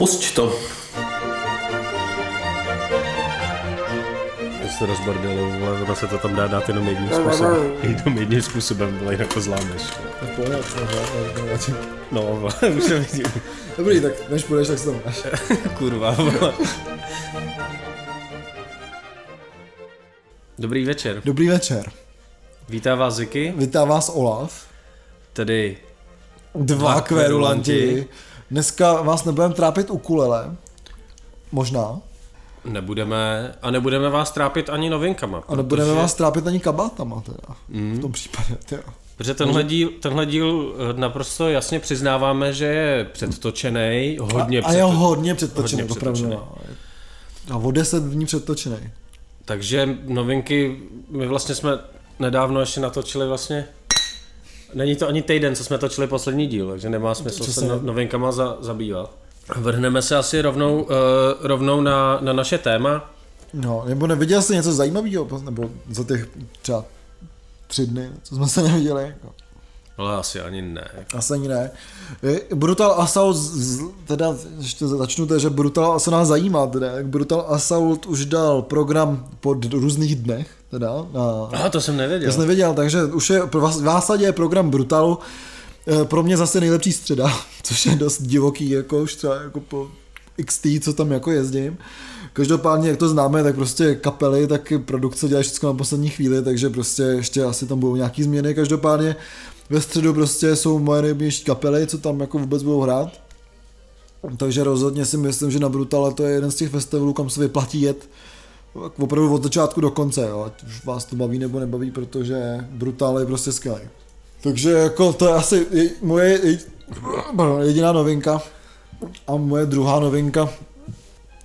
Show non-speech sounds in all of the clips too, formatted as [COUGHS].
Pusť to. To se rozbordilo, ale ono se to tam dá dát jenom jedním způsobem. [LAUGHS] Jenom jedním způsobem, ale jinak to zlámeš. [LAUGHS] No, [LAUGHS] už se vidím. Dobrý, tak než půjdeš, tak si to máš. Kurva, vole. Dobrý večer. Dobrý večer. Vítá vás Ziky, Vítá vás Olaf. tedy Dva Dva kverulanti. kverulanti. Dneska vás nebudeme trápit ukulele. Možná. nebudeme, a nebudeme vás trápit ani novinkama. A nebudeme protože- vás trápit ani kabátama teda. Mm. V tom případě, teda. Protože tenhle díl, tenhle díl eh, naprosto jasně přiznáváme, že je předtočený, hodně a, a je předto- hodně předtočený, hodně předtočený. no. A o 10 dní předtočený. Takže novinky, my vlastně jsme nedávno ještě natočili vlastně, není to ani týden, co jsme točili poslední díl, takže nemá smysl se no, novinkama za, zabývat. Vrhneme se asi rovnou, uh, rovnou na, na naše téma. No, nebo neviděl jsi něco zajímavého, nebo za těch třeba tři dny, co jsme se neviděli. Jako. Ale asi ani ne. Asi ani ne. Eh, Brutal Assault, teda ještě začnu to, že Brutal Assault nás zajímá, teda, Brutal Assault už dal program po různých dnech, teda, na, Aha, to jsem nevěděl. já jsem nevěděl, takže už je, v zásadě je program Brutalu eh, pro mě zase nejlepší středa, [LAUGHS] což je dost divoký, jako už třeba jako po XT, co tam jako jezdím. Každopádně, jak to známe, tak prostě kapely, tak produkce dělají všechno na poslední chvíli, takže prostě ještě asi tam budou nějaký změny. Každopádně ve středu prostě jsou moje nejbližší kapely, co tam jako vůbec budou hrát. Takže rozhodně si myslím, že na Brutale to je jeden z těch festivalů, kam se vyplatí jet opravdu od začátku do konce, jo, ať už vás to baví nebo nebaví, protože Brutal je prostě skvělý. Takže jako to je asi je- moje jediná novinka a moje druhá novinka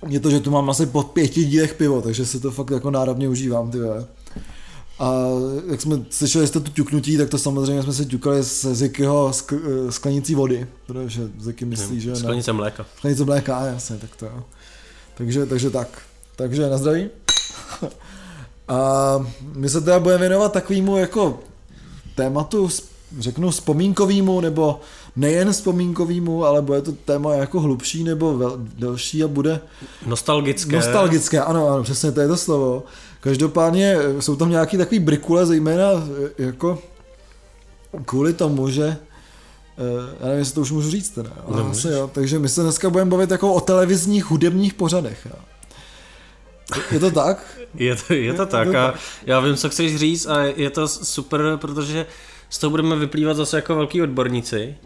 je to, že tu mám asi po pěti dílech pivo, takže si to fakt jako náravně užívám, ty vole. A jak jsme slyšeli jste tu ťuknutí, tak to samozřejmě jsme si ťukali z Zikyho skl, sklenicí vody, protože Ziky myslí, že... ne- Sklenice mléka. Sklenice mléka, jasně, tak to jo. Takže, takže tak. Takže na zdraví. [LAUGHS] A my se teda budeme věnovat takovému jako tématu, řeknu vzpomínkovýmu, nebo nejen vzpomínkovýmu, ale bude to téma jako hlubší nebo vel, delší a bude Nostalgické. nostalgické, ano, ano, přesně to je to slovo. Každopádně eh, jsou tam nějaký takový brikule, zejména eh, jako kvůli tomu, že eh, já nevím, jestli to už můžu říct teda, ale Nemůžeš. asi jo, takže my se dneska budeme bavit jako o televizních hudebních pořadech. Jo. Je to tak? [LAUGHS] Je to, je to tak a já vím, co chceš říct a je to super, protože z toho budeme vyplývat zase jako velký odborníci.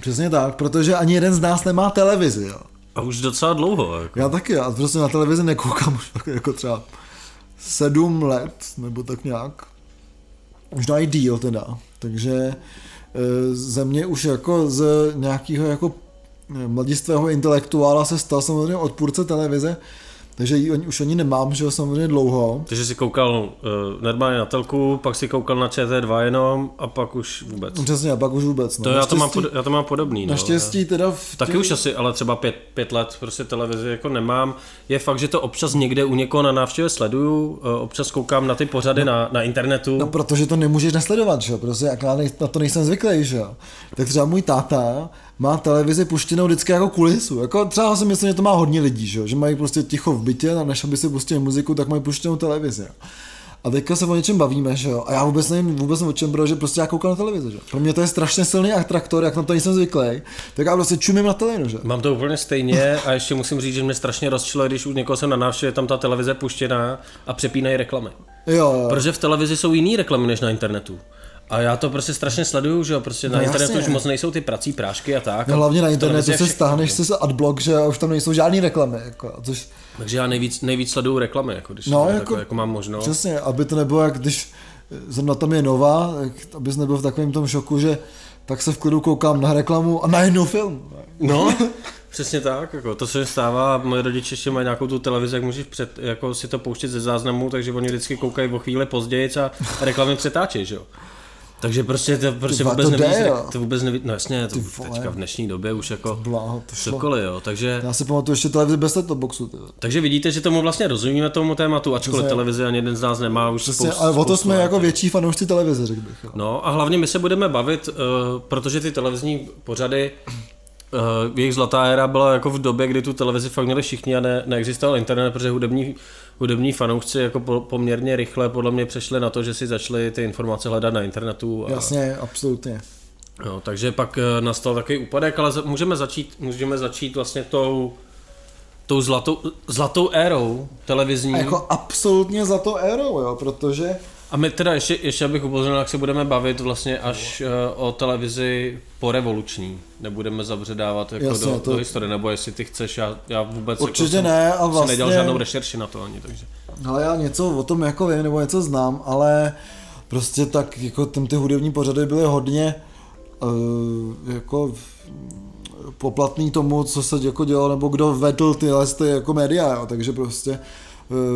Přesně tak, protože ani jeden z nás nemá televizi. Jo. A už docela dlouho. Jako. Já taky, já prostě na televizi nekoukám už jako třeba sedm let, nebo tak nějak. Možná i díl teda. Takže e, ze mě už jako z nějakého jako mladistvého intelektuála se stal samozřejmě odpůrce televize, takže ji ani- už ani nemám, že jo, samozřejmě dlouho. Takže jsi koukal uh, normálně na telku, pak si koukal na ČT2 jenom a pak už vůbec. Přesně, a pak už vůbec. No. To já to, mám já to mám podobný. No. Naštěstí teda v Taky už asi, ale třeba pět, pět let prostě televizi jako nemám. Je fakt, že to občas někde u někoho na návštěvě sleduju, eh, občas koukám na ty pořady na, na internetu. No, protože to nemůžeš nesledovat, že jo, prostě jak já nej- na to nejsem zvyklý, že jo. Tak třeba můj táta má televizi puštěnou vždycky jako kulisu, jako třeba si myslím, že to má hodně lidí, že že mají prostě ticho v bytě a než aby si pustili muziku, tak mají puštěnou televizi, jo. A teďka se o něčem bavíme, že jo, a já vůbec nevím vůbec o čem, protože prostě já koukám na televizi, že jo. Pro mě to je strašně silný atraktor, jak na to nejsem zvyklý, tak já prostě čumím na televizi, že jo. Mám to úplně stejně [LAUGHS] a ještě musím říct, že mě strašně rozčiluje, když u někoho jsem na návštěvě, tam ta televize puštěná a přepínají reklamy. Jo, jo. Protože v televizi jsou jiný reklamy než na internetu. A já to prostě strašně sleduju, že jo, prostě na No internetu jasně. už moc nejsou ty prací prášky a tak. No, hlavně na internetu všechno, stáhneš si adblock, že už tam nejsou žádný reklamy, jako, což Takže já nejvíc, nejvíc sleduju reklamy, jako když No, jako- jako, jako mám možnost. Přesně, aby to nebylo jak když zrovna tam je nová, tak abys nebyl v takovém tom šoku, že tak se v klidu koukám na reklamu a najednou film. No, [LAUGHS] přesně tak, jako to se mi stává, moje rodiče ještě mají nějakou tu televizi, jak můžeš před, jako si to pouštět ze záznamu, takže oni vždycky koukají o chvíli později a reklamy přetáčí, že jo. Takže prostě to prostě vůbec to jde, nevíš, jo. to vůbec nevíš, no jasně, to vole. teďka v dnešní době už jako Bláho, to šlo. cokoliv, jo, takže, Já si pamatuju ještě televizi bez boxu. Ty. vole. takže vidíte, že tomu vlastně rozumíme tomu tématu, ačkoliv Přesně. televize ani jeden z nás nemá už Přesně, spoustu, ale o to jsme let. jako větší fanoušci televize, řekl bych. Jo. No a hlavně my se budeme bavit, uh, protože ty televizní pořady uh, jejich zlatá éra byla jako v době, kdy tu televizi fakt měli všichni a ne, neexistoval internet, protože hudební, hudební fanoušci jako po, poměrně rychle podle mě přešli na to, že si začali ty informace hledat na internetu. A, Jasně, absolutně. No, takže pak uh, nastal takový úpadek, ale můžeme začít, můžeme začít vlastně tou tou zlatou, zlatou érou televizní. A jako absolutně zlatou érou, jo, protože a my teda ještě, ještě abych upozornil, jak se budeme bavit vlastně až uh, o televizi po revoluční. Nebudeme zabředávat jako Jasně, do, to... do historie, nebo jestli ty chceš, já, já vůbec Určitě jako ne, a vlastně... nedělal žádnou rešerši na to ani, takže. Ale já něco o tom jako vím, nebo něco znám, ale prostě tak jako tam ty hudební pořady byly hodně uh, jako poplatný tomu, co se jako dělalo, nebo kdo vedl tyhle ty jako média, jo. takže prostě Eh,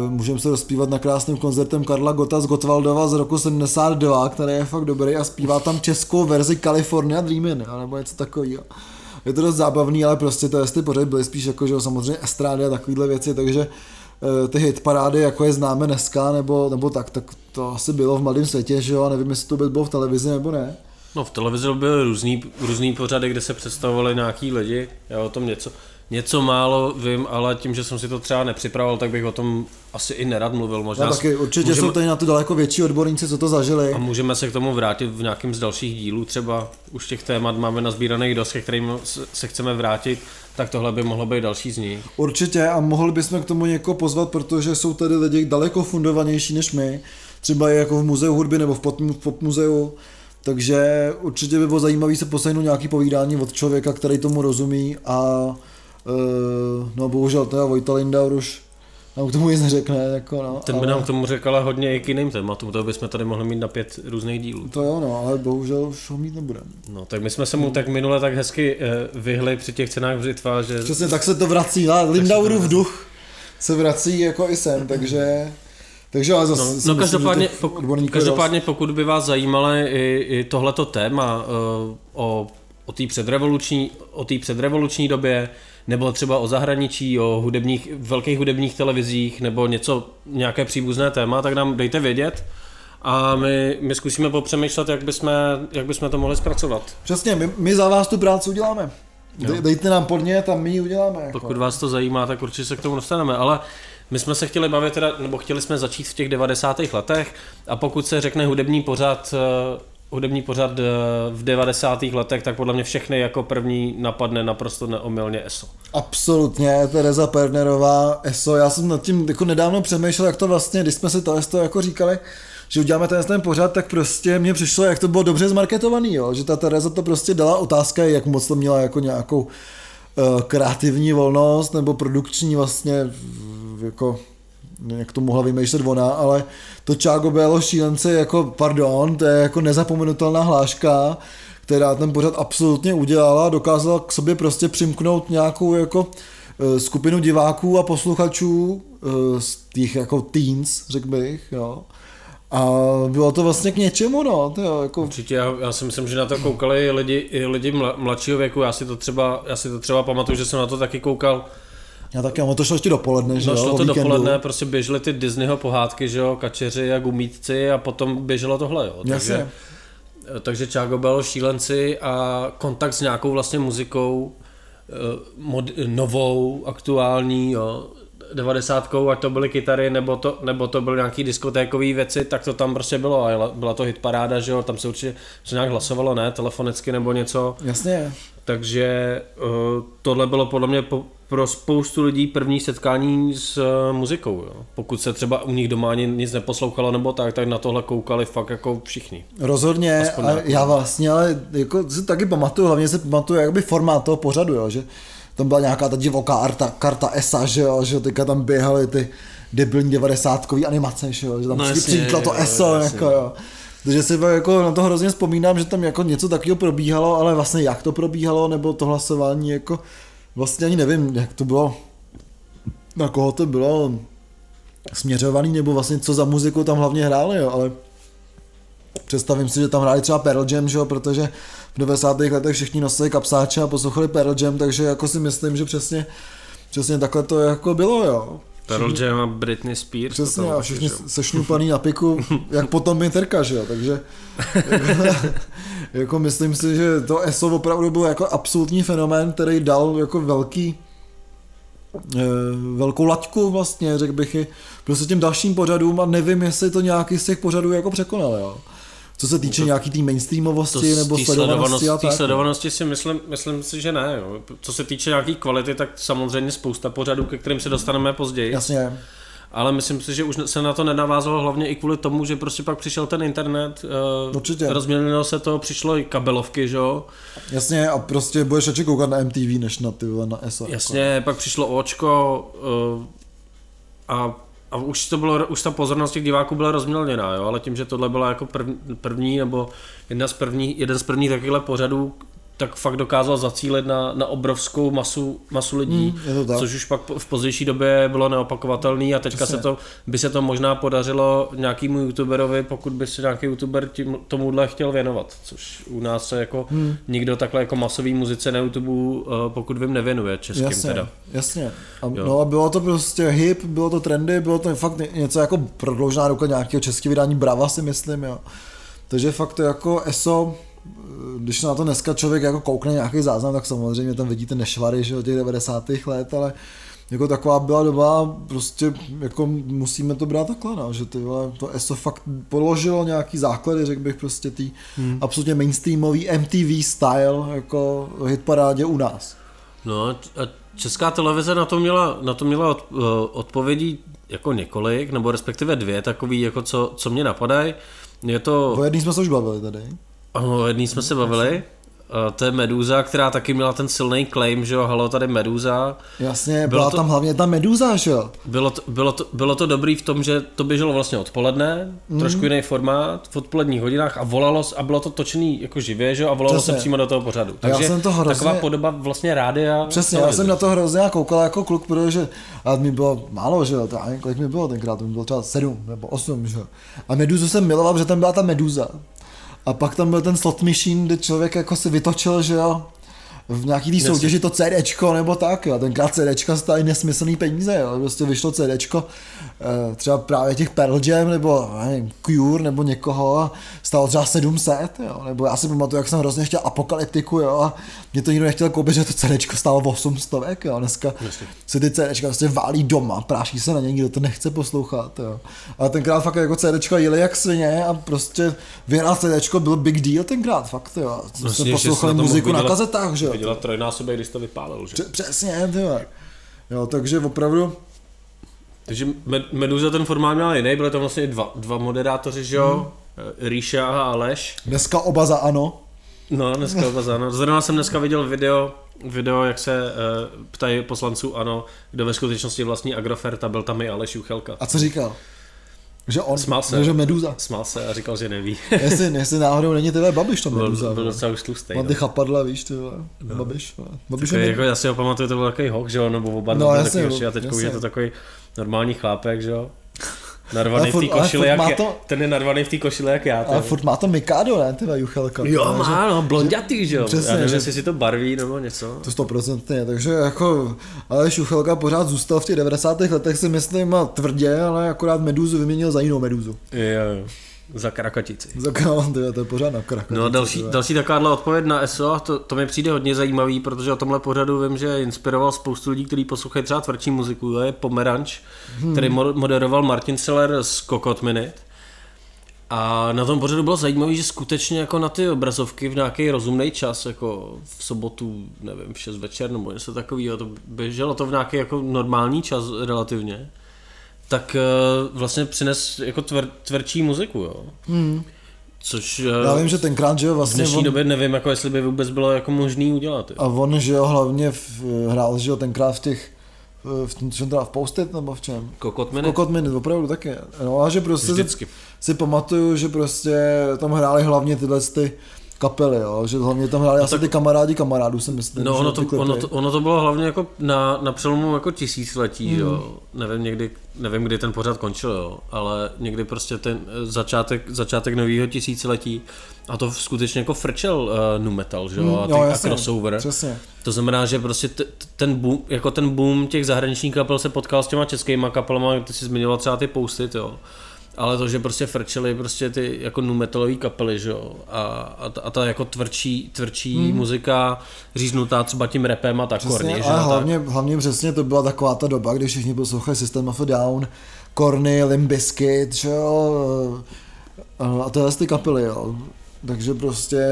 můžeme se rozpívat na krásném koncertem Karla Gota z Gotwaldova z roku 72, který je fakt dobrý a zpívá tam českou verzi California Dreamin, nebo něco takového. Je to dost zábavný, ale prostě to jestli pořád byly spíš jako, že samozřejmě estrády a takovéhle věci, takže eh, ty hit parády, jako je známe dneska, nebo, nebo tak, tak to asi bylo v mladém světě, že jo, a nevím, jestli to bylo v televizi nebo ne. No v televizi byly různý, různý pořady, kde se představovali nějaký lidi, já o tom něco, něco málo vím, ale tím, že jsem si to třeba nepřipravoval, tak bych o tom asi i nerad mluvil. Možná no, taky určitě můžeme, jsou tady na to daleko větší odborníci, co to zažili. A můžeme se k tomu vrátit v nějakém z dalších dílů, třeba už těch témat máme nazbíraných dost, ke kterým se chceme vrátit, tak tohle by mohlo být další z nich. Určitě a mohli bychom k tomu někoho pozvat, protože jsou tady lidi daleko fundovanější než my, třeba jako v muzeu hudby nebo v pop, muzeu, takže určitě by bylo zajímavé se poslechnout nějaký povídání od člověka, který tomu rozumí a no bohužel teda Vojta Lindaur už nám k tomu nic neřekne. Jako no, Ten by ale... nám k tomu řekl hodně i k jiným tématům, to bychom tady mohli mít na pět různých dílů. To jo, no, ale bohužel už ho mít nebudeme. No, tak my jsme se mu tak minule tak hezky uh, vyhli při těch cenách břitva, že... Přesně, tak se to vrací, na Lindaurův duch se vrací jako i sem, takže... Takže ale zase no, no každopádně, pokud, každopádně pokud by vás zajímalo i, i tohleto téma uh, o, o té předrevoluční, o předrevoluční době, nebo třeba o zahraničí, o hudebních, velkých hudebních televizích, nebo něco, nějaké příbuzné téma, tak nám dejte vědět a my, my zkusíme popřemýšlet, jak bychom, jak bychom to mohli zpracovat. Přesně, my, my za vás tu práci uděláme. Dej, dejte nám podnět a my ji uděláme. Jako. Pokud vás to zajímá, tak určitě se k tomu dostaneme, ale my jsme se chtěli bavit teda, nebo chtěli jsme začít v těch 90. letech a pokud se řekne hudební pořad eh, hudební pořad eh, v 90. letech, tak podle mě všechny jako první napadne naprosto neomylně ESO. Absolutně, Tereza Pernerová, ESO, já jsem nad tím jako nedávno přemýšlel, jak to vlastně, když jsme si to ESO jako říkali, že uděláme ten, ten pořad, tak prostě mně přišlo, jak to bylo dobře zmarketovaný, jo? že ta Tereza to prostě dala otázka, jak moc to měla jako nějakou uh, kreativní volnost nebo produkční vlastně jako jak to mohla vymýšlet ona, ale to Čágo Bélo šílence jako, pardon, to je jako nezapomenutelná hláška, která ten pořad absolutně udělala, dokázala k sobě prostě přimknout nějakou jako e, skupinu diváků a posluchačů e, z těch jako teens, řekl bych, jo. A bylo to vlastně k něčemu, no. To jo, jako... Určitě, já, já, si myslím, že na to koukali lidi, i lidi mladšího věku, já si to třeba, já si to třeba pamatuju, že jsem na to taky koukal já taky, ono to šlo ještě dopoledne, že no, jo? šlo to dopoledne, prostě běžely ty Disneyho pohádky, že jo, kačeři a gumítci a potom běželo tohle, jo. Takže, takže Čágo bylo šílenci a kontakt s nějakou vlastně muzikou eh, mod, novou, aktuální, jo, devadesátkou, ať to byly kytary, nebo to, nebo to byly nějaký diskotékové věci, tak to tam prostě bylo. A byla to hitparáda, že jo, tam se určitě se nějak hlasovalo, ne, telefonicky nebo něco. Jasně. Takže uh, tohle bylo podle mě po, pro spoustu lidí první setkání s uh, muzikou. Jo. Pokud se třeba u nich doma ani nic neposlouchalo nebo tak, tak na tohle koukali fakt jako všichni. Rozhodně, a já vlastně ale jako si taky pamatuju, hlavně si pamatuju jakby formát toho pořadu, jo, že tam byla nějaká ta divoká arta, karta ESA, že jo, že teďka tam běhaly ty debilní devadesátkový animace, že jo, že tam no, přijítlo to ESO, jako jo. Takže si jako na to hrozně vzpomínám, že tam jako něco takového probíhalo, ale vlastně jak to probíhalo, nebo to hlasování, jako vlastně ani nevím, jak to bylo, na koho to bylo směřovaný, nebo vlastně co za muziku tam hlavně hráli, jo, ale představím si, že tam hráli třeba Pearl Jam, že jo, protože v 90. letech všichni nosili kapsáče a poslouchali Pearl Jam, takže jako si myslím, že přesně, přesně takhle to jako bylo, jo. Pearl Jam a Britney Spears. Přesně, a všichni sešňupaný na piku, [LAUGHS] jak potom je terka, že jo, takže jako, [LAUGHS] jako, myslím si, že to ESO opravdu byl jako absolutní fenomén, který dal jako velký eh, velkou laťku vlastně, řekl bych i prostě těm dalším pořadům a nevím, jestli to nějaký z těch pořadů jako překonal, jo. Co se týče to, nějaký té tý mainstreamovosti nebo sledovanosti a tak. sledovanosti si myslím, myslím si, že ne. Jo. Co se týče nějaký kvality, tak samozřejmě spousta pořadů, ke kterým se dostaneme později. Jasně. Ale myslím si, že už se na to nenavázalo hlavně i kvůli tomu, že prostě pak přišel ten internet, uh, Určitě. rozměnilo se to, přišlo i kabelovky, že jo. Jasně a prostě budeš radši koukat na MTV, než na ty na ESO. Jasně, jako. pak přišlo Očko uh, a a už to bylo, už ta pozornost těch diváků byla rozmělněná, jo, ale tím, že tohle byla jako první, první nebo jedna z první, jeden z prvních takovýchhle pořadů, tak fakt dokázal zacílit na, na obrovskou masu, masu lidí, to což už pak v pozdější době bylo neopakovatelný a teďka se to, by se to možná podařilo nějakému youtuberovi, pokud by se nějaký youtuber tím, tomuhle chtěl věnovat, což u nás se jako hmm. nikdo takhle jako masový muzice na YouTube, eh, pokud vím, nevěnuje českým jasně, teda. Jasně, a, no a bylo to prostě hip, bylo to trendy, bylo to fakt něco jako prodloužená ruka nějakého českého vydání Brava si myslím, jo. Takže fakt to jako ESO když na to dneska člověk jako koukne nějaký záznam, tak samozřejmě tam vidíte nešvary že, od těch 90. let, ale jako taková byla doba, prostě jako musíme to brát takhle, no, že ty vole, to ESO fakt položilo nějaký základy, řekl bych prostě tý hmm. absolutně mainstreamový MTV style jako hitparádě u nás. No a česká televize na to měla, na to měla od, uh, odpovědí jako několik, nebo respektive dvě takový, jako co, co mě napadají. Je to... O jedný jsme se už bavili tady. O jedný jsme se bavili. To je Meduza, která taky měla ten silný claim, že jo, halo, tady Meduza. Jasně, bylo byla to, tam hlavně ta Meduza, že jo. Bylo to, bylo, to, bylo to dobrý v tom, že to běželo vlastně odpoledne, mm. trošku jiný formát, v odpoledních hodinách a volalo a bylo to točený jako živě, že jo, a volalo Přesně. se přímo do toho pořadu. Takže já jsem to hrozně... taková podoba vlastně rádia. Přesně, já jsem na to hrozně koukal jako kluk, protože a mi bylo málo, že jo, to, kolik mi bylo tenkrát, to mi bylo třeba sedm nebo osm, že jo. A Meduzu jsem miloval, protože tam byla ta Meduza. A pak tam byl ten slot machine, kde člověk jako si vytočil, že jo, v nějaký té soutěži to CDčko nebo tak, jo. tenkrát CDčka stály nesmyslný peníze, jo. prostě vyšlo CDčko eh, třeba právě těch Pearl Jam nebo nevím, Cure nebo někoho a stalo třeba 700, jo. nebo já si pamatuju, jak jsem hrozně chtěl apokalyptiku jo. a mě to nikdo nechtěl koupit, že to CDčko stálo 800, jo. dneska Jasně. se ty CDčka prostě válí doma, práší se na ně, nikdo to nechce poslouchat, jo. ale tenkrát fakt jako CDčka jeli jak svině a prostě vyhrál CDčko byl big deal tenkrát, fakt jo. Vlastně, poslouchali muziku na kazetách, že jo vydělat trojnásobek, když to vypálil. Že? Přesně, tyhle. Jo, takže opravdu takže Meduza ten formát měl jiný, byly tam vlastně dva, dva moderátoři, že jo? Hmm. Ríša a Aleš. Dneska oba za ano. No, dneska oba za ano. Zrovna jsem dneska viděl video, video jak se uh, ptají poslanců ano, kdo ve skutečnosti vlastní Agrofert a byl tam i Aleš Juchelka. A co říkal? Že on, Smál se. že Meduza. Smál se a říkal, že neví. [LAUGHS] jestli, jestli náhodou není tebe Babiš to Meduza. Byl, byl docela už tlustý. Mám ty no. chapadla, víš, ty no. Babiš. Babiš takový, jako, já si ho pamatuju, to byl takový hok, že jo, nebo oba no, jasně, takový, a teď je to takový normální chlápek, že jo. Narvaný v té košile, jak to... ten je narvaný v té košile, jak já. Ale furt má to Mikado, ne, teda Juchelka. Jo, má, no, blondětý, že jo. Přesně, já nevím, že... jestli si to barví nebo něco. To stoprocentně, takže jako, ale Juchelka pořád zůstal v těch 90. letech si myslím tvrdě, ale akorát Meduzu vyměnil za jinou Meduzu. Jo, jo. Za krakatici. Za krakatici, [LAUGHS] to je pořád na krakatici. No další, tyhle. další takováhle odpověď na ESO, to, to mi přijde hodně zajímavý, protože o tomhle pořadu vím, že inspiroval spoustu lidí, kteří poslouchají třeba tvrdší muziku, to je Pomeranč, hmm. který moderoval Martin Seller z Kokot Minute. A na tom pořadu bylo zajímavé, že skutečně jako na ty obrazovky v nějaký rozumný čas, jako v sobotu, nevím, v 6 večer nebo něco takového, to běželo to v nějaký jako normální čas relativně tak uh, vlastně přines jako tvr, tvrdší muziku, jo. Hmm. Což uh, Já vím, že tenkrát, že jo, vlastně... V dnešní on... době nevím, jako jestli by vůbec bylo jako možný udělat. Jo. A on, že jo, hlavně v, hrál, že jo, tenkrát v těch v tom, čem teda v Postit nebo v čem? Kokot Minute. Kokot Minute, opravdu taky. No a že prostě si, si, pamatuju, že prostě tam hráli hlavně tyhle ty kapely, jo, že hlavně tam hráli no, asi tak... ty kamarádi kamarádů, si myslím. No ono to, ono, to, ono to bylo hlavně jako na, na přelomu jako tisíciletí, mm. jo, nevím někdy, nevím kdy ten pořad končil, jo, ale někdy prostě ten začátek, začátek nového tisíciletí a to skutečně jako frčel uh, nu metal, že jo, a, ty, jo, jasně, a crossover. Přesně. To znamená, že prostě t, ten boom, jako ten boom těch zahraničních kapel se potkal s těma českýma kapelama, ty si zmiňoval třeba ty posty, jo ale to, že prostě frčely prostě ty jako nu metalové kapely, že jo, a, a, ta, a ta jako tvrdší, tvrdší hmm. muzika říznutá třeba tím repem a tak korně, že ale hlavně, tak... hlavně přesně to byla taková ta doba, kdy všichni poslouchali System of a Down, Korny, Limp Bizkit, že jo, a tyhle ty kapely, jo. Takže prostě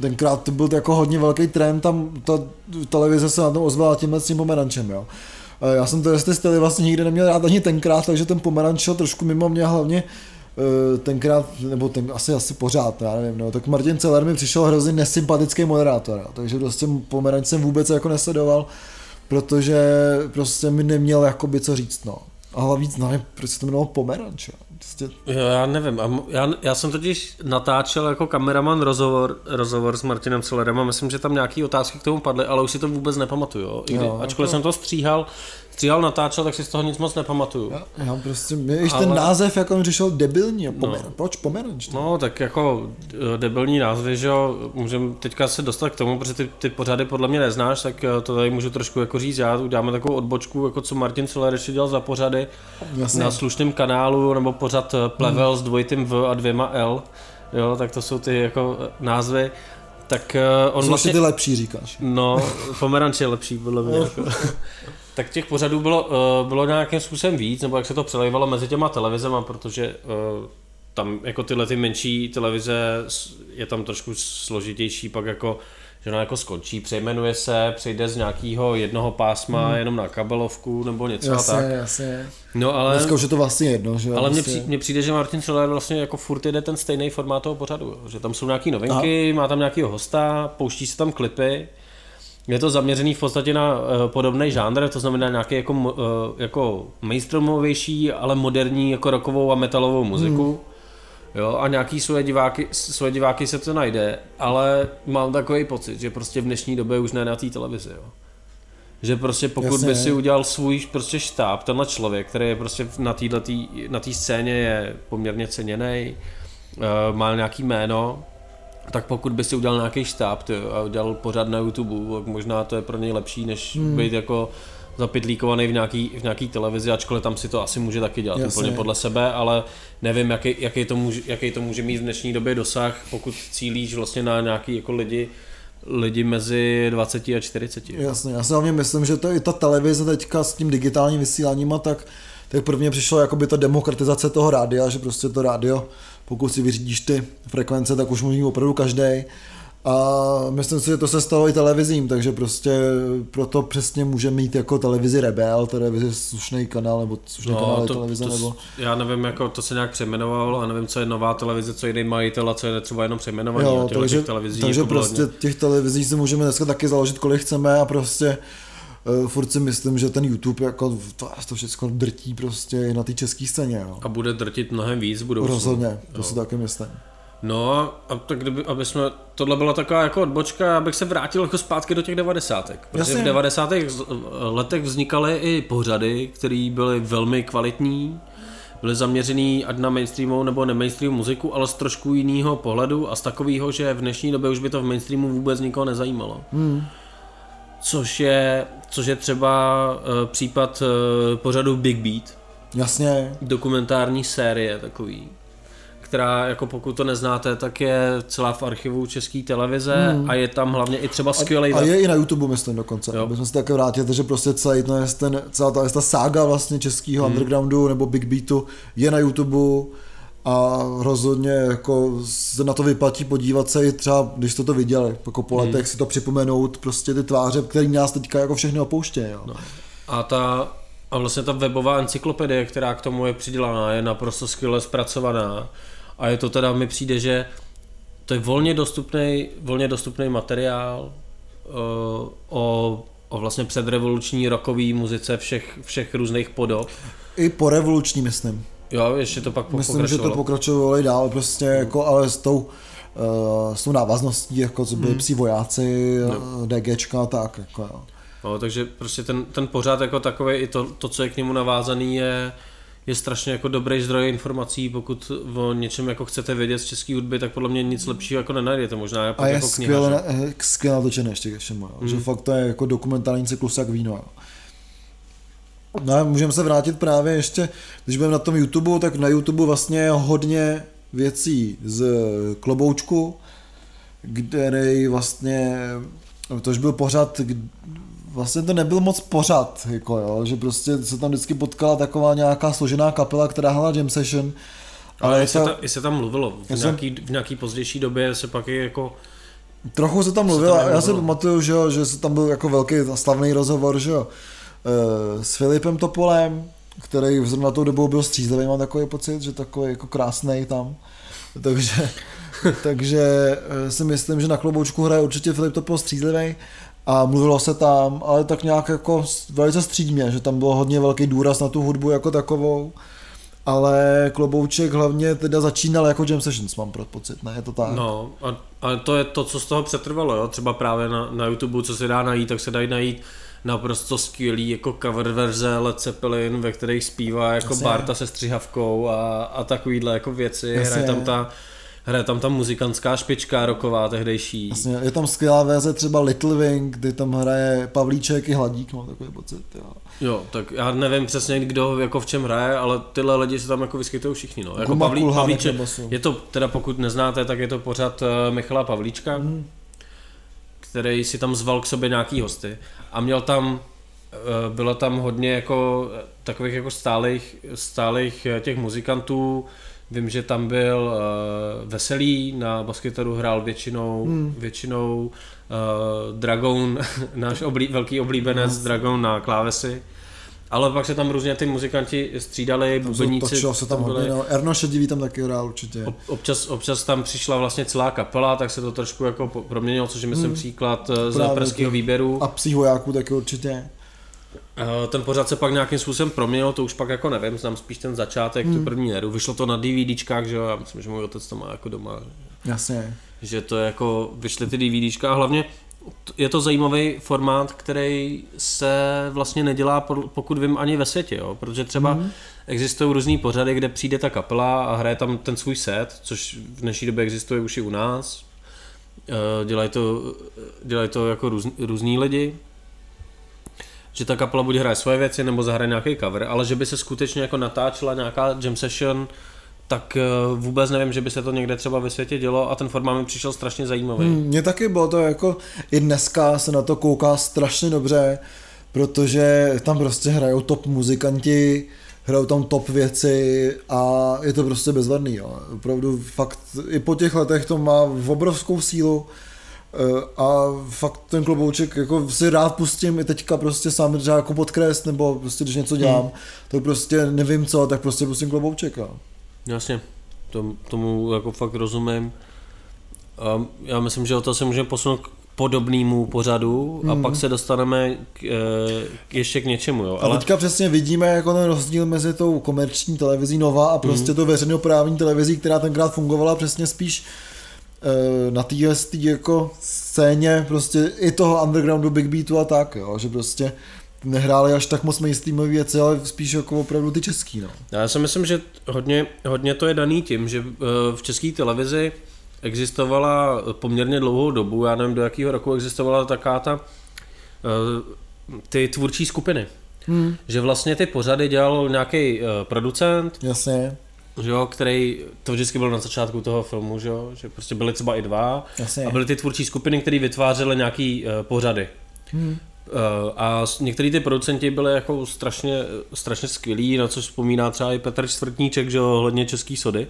tenkrát to byl jako hodně velký trend, tam ta televize se na tom ozvala tímhle s tím pomerančem, jo. Já jsem to jestli styly vlastně nikdy neměl rád ani tenkrát, takže ten pomeranč šel trošku mimo mě hlavně eh, tenkrát, nebo ten, asi, asi pořád, já nevím, no, tak Martin Celer mi přišel hrozně nesympatický moderátor, takže prostě pomeranč jsem vůbec jako nesledoval, protože prostě mi neměl jakoby co říct, no. A hlavně nevím, proč se to jmenovalo pomeranč, jo. Prostě... Jo, já nevím. Já, já jsem totiž natáčel jako kameraman rozhovor, rozhovor s Martinem Celerem a myslím, že tam nějaké otázky k tomu padly, ale už si to vůbec nepamatuju. Jo? I kdy, jo, ačkoliv jako... jsem to stříhal, stříhal, natáčel, tak si z toho nic moc nepamatuju. Já, já prostě, mě ale... ten název, jak on řešil, debilní. Pomer, no. Proč pomeranč? No, tak jako eh, debilní názvy, že jo, můžeme teďka se dostat k tomu, protože ty, ty pořady podle mě neznáš, tak eh, to tady můžu trošku jako říct, já uděláme takovou odbočku, jako co Martin Celer ještě dělal za pořady Jasně. na slušném kanálu, nebo pořad eh, Plevel hmm. s dvojitým V a dvěma L, jo, tak to jsou ty jako názvy tak on Jsou vlastně... ty lepší, říkáš. No, pomeranč je lepší, podle mě. jako [LAUGHS] tak těch pořadů bylo, uh, bylo nějakým způsobem víc, nebo jak se to přelejvalo mezi těma televizema, protože uh, tam jako tyhle ty menší televize je tam trošku složitější, pak jako že ona jako skončí, přejmenuje se, přejde z nějakého jednoho pásma hmm. jenom na kabelovku nebo něco jasně, a tak. Jasně. No ale... Dneska už je to vlastně jedno, že Ale vlastně... mně přijde, že Martin Schiller vlastně jako furt jde ten stejný formát toho pořadu, že tam jsou nějaké novinky, Aha. má tam nějakého hosta, pouští se tam klipy, je to zaměřený v podstatě na uh, podobný žánr, to znamená nějaký jako, uh, jako mainstreamovější, ale moderní jako rockovou a metalovou muziku. Hmm. Jo, a nějaký svoje diváky, svoje diváky se to najde, ale mám takový pocit, že prostě v dnešní době už ne na té televizi, jo. Že prostě pokud Jasně. by si udělal svůj prostě štáb, tenhle člověk, který je prostě na této na scéně je poměrně ceněný, uh, má nějaký jméno, tak pokud by si udělal nějaký štáb ty, a udělal pořád na YouTube, tak možná to je pro něj lepší, než hmm. být jako zapitlíkovaný v nějaký, v nějaký televizi, ačkoliv tam si to asi může taky dělat Jasně. úplně podle sebe, ale nevím, jaký, jaký, to může, jaký to může mít v dnešní době dosah, pokud cílíš vlastně na nějaký jako lidi, lidi mezi 20 a 40. Jasně, já si hlavně myslím, že to i ta televize teďka s tím digitálním vysíláním a tak, tak prvně přišlo jakoby ta demokratizace toho rádia, že prostě to rádio pokud si vyřídíš ty frekvence, tak už může opravdu každý. A myslím si, že to se stalo i televizím, takže prostě proto přesně může mít jako televizi Rebel, televizi slušný kanál, nebo slušný no, kanál to, televize, to, nebo... Já nevím, jako to se nějak přejmenovalo a nevím, co je nová televize, co je jiný majitel a co je třeba jenom přejmenovaný. Jo, takže, těch televizí takže jako prostě hodně. těch televizí si můžeme dneska taky založit, kolik chceme a prostě uh, furt si myslím, že ten YouTube jako to, to všechno drtí prostě i na té české scéně. Jo. A bude drtit mnohem víc budou. Rozhodně, to jo. si taky myslím. No a tak kdyby, aby jsme, tohle byla taková jako odbočka, abych se vrátil jako zpátky do těch devadesátek. Protože Jasně. v devadesátých letech vznikaly i pořady, které byly velmi kvalitní, byly zaměřený ať na mainstreamovou nebo nemainstreamovou muziku, ale z trošku jiného pohledu a z takového, že v dnešní době už by to v mainstreamu vůbec nikoho nezajímalo. Hmm což je, což je třeba uh, případ uh, pořadu Big Beat. Jasně. Dokumentární série takový, která, jako pokud to neznáte, tak je celá v archivu české televize hmm. a je tam hlavně i třeba skvělý. A, a je i na YouTube, myslím dokonce. Jo. Abychom se také vrátili, že prostě celý ten, ten, celá ta, ta sága vlastně českého hmm. undergroundu nebo Big Beatu je na YouTube a rozhodně jako se na to vyplatí podívat se i třeba, když jste to viděli, jako po letech hmm. si to připomenout, prostě ty tváře, které nás teďka jako všechny opouště. Jo. No. A ta a vlastně ta webová encyklopedie, která k tomu je přidělaná, je naprosto skvěle zpracovaná. A je to teda, mi přijde, že to je volně dostupný, volně dostupný materiál uh, o, o vlastně předrevoluční rockové muzice všech, všech různých podob. I po revoluční, myslím. Jo, ještě to pak Myslím, že to pokračovalo i dál, prostě jako, ale s tou uh, s tou návazností, jako co byli Hmm. psí vojáci, no. DGčka a tak, jako jo. No, takže prostě ten, ten pořád jako takový, i to, to, co je k němu navázaný, je, je strašně jako dobrý zdroj informací, pokud o něčem jako chcete vědět z české hudby, tak podle mě nic lepšího jako nenajdete, možná jako, A je jako kniha. skvěle, že? eh, skvěle natočené ještě ke všemu, jo. Mm. že fakt to je jako dokumentární cyklus jak víno. Jo. No a můžeme se vrátit právě ještě, když budeme na tom YouTube, tak na YouTube vlastně je hodně věcí z Kloboučku, který vlastně, to už byl pořad, k- vlastně to nebyl moc pořad, jako jo, že prostě se tam vždycky potkala taková nějaká složená kapela, která hrála jam session, Ale ale i se, ta, i se tam mluvilo. V jsem- nějaký, v nějaký pozdější době se pak i jako... Trochu se tam Se mluvilo, tam já si pamatuju, že, jo, že se tam byl jako velký slavný rozhovor, že jo, eh, s Filipem Topolem, který zrovna tou dobou byl střízlivý, mám takový pocit, že takový jako krásný tam. Takže, [LAUGHS] takže eh, si myslím, že na kloboučku hraje určitě Filip Topol střízlivý a mluvilo se tam, ale tak nějak jako velice střídmě, že tam bylo hodně velký důraz na tu hudbu jako takovou. Ale Klobouček hlavně teda začínal jako jam sessions, mám pro pocit, ne? Je to tak? No, a, a to je to, co z toho přetrvalo, jo. Třeba právě na, na YouTube, co se dá najít, tak se dají najít naprosto skvělý jako cover verze Led Zeppelin, ve kterých zpívá jako Jasně. Barta se střihavkou a, a takovýhle jako věci. Jasně. Hraje tam ta hraje tam ta muzikantská špička roková tehdejší. Vlastně je tam skvělá verze třeba Little Wing, kdy tam hraje Pavlíček i Hladík, mám takový pocit. Jo. Jo, tak já nevím přesně, kdo jako v čem hraje, ale tyhle lidi se tam jako vyskytují všichni. No. Jako Pavlí, Pavlíček, je to, teda pokud neznáte, tak je to pořád eh, Michala Pavlíčka, Hmm. který si tam zval k sobě nějaký hosty a měl tam, eh, bylo tam hodně jako eh, takových jako stálých, stálých těch muzikantů, Vím, že tam byl uh, Veselý, na baskytaru hrál většinou, Hmm. většinou uh, Dragon, [LAUGHS] náš oblí, velký oblíbenec Dragon na klávesy. Ale pak se tam různě ty muzikanti střídali, Tam bubeníci. točilo se tam hodně, no. Erno Šedivý tam taky hrál určitě. Ob, občas, občas tam přišla vlastně celá kapela, tak se to trošku jako proměnilo, což je myslím Hmm. příklad eh, z Právě pražského to. výběru. A vojáků taky určitě. Eh, Ten pořad se pak nějakým způsobem proměnil, to už pak jako nevím, znám spíš ten začátek, hmm. tu první éru. Vyšlo to na DVDčkách, že jo, já myslím, že můj otec to má jako doma, Jasně. že to je jako, vyšly ty DVDčka a hlavně je to zajímavý formát, který se vlastně nedělá, pokud vím, ani ve světě, jo? protože třeba mm. existují různý pořady, kde přijde ta kapela a hraje tam ten svůj set, což v dnešní době existuje už i u nás. Eh, Dělají to, dělají to jako růz, různí lidi, že ta kapela buď hraje svoje věci, nebo zahraje nějaký cover, ale že by se skutečně jako natáčela nějaká jam session, tak eh, vůbec nevím, že by se to někde třeba ve světě dělo a ten formát mi přišel strašně zajímavý. Hmm, mně taky bylo to jako, i dneska se na to kouká strašně dobře, protože tam prostě hrajou top muzikanti, hrajou tam top věci a je to prostě bezvadný. Jo. Opravdu fakt, i po těch letech to má obrovskou sílu a fakt ten klobouček jako si rád pustím i teďka prostě sám třeba jako podkres nebo prostě když něco dělám, hmm. tak prostě nevím co, tak prostě pustím klobouček. Jo. Jasně, tom, tomu jako fakt rozumím. A já myslím, že o to se můžeme posunout k podobnému pořadu a Mhm. pak se dostaneme k, eh, k ještě k něčemu. Jo. A Ale teďka přesně vidíme jako ten rozdíl mezi tou komerční televizí Nova a prostě mm. to veřejnoprávní televizí, která tenkrát fungovala přesně spíš eh, na té jako scéně prostě i toho undergroundu Big Beatu a tak, jo, že prostě nehráli až tak moc mainstreamové věci, ale spíš jako opravdu ty český, no. já si myslím, že hodně, hodně to je daný tím, že eh, v české televizi existovala poměrně dlouhou dobu, já nevím do jakého roku existovala taká ta eh, ty tvůrčí skupiny. Hmm. Že vlastně ty pořady dělal nějaký producent, Jasně, že jo, který, to vždycky bylo na začátku toho filmu, že jo, že prostě byly třeba i dva jasně. a byly ty tvůrčí skupiny, které vytvářely nějaký uh, pořady. Hmm. Uh, a některý ty producenti byli jako strašně, strašně skvělí, na co vzpomíná třeba i Petr Čtvrtníček, že jo, ohledně český sody.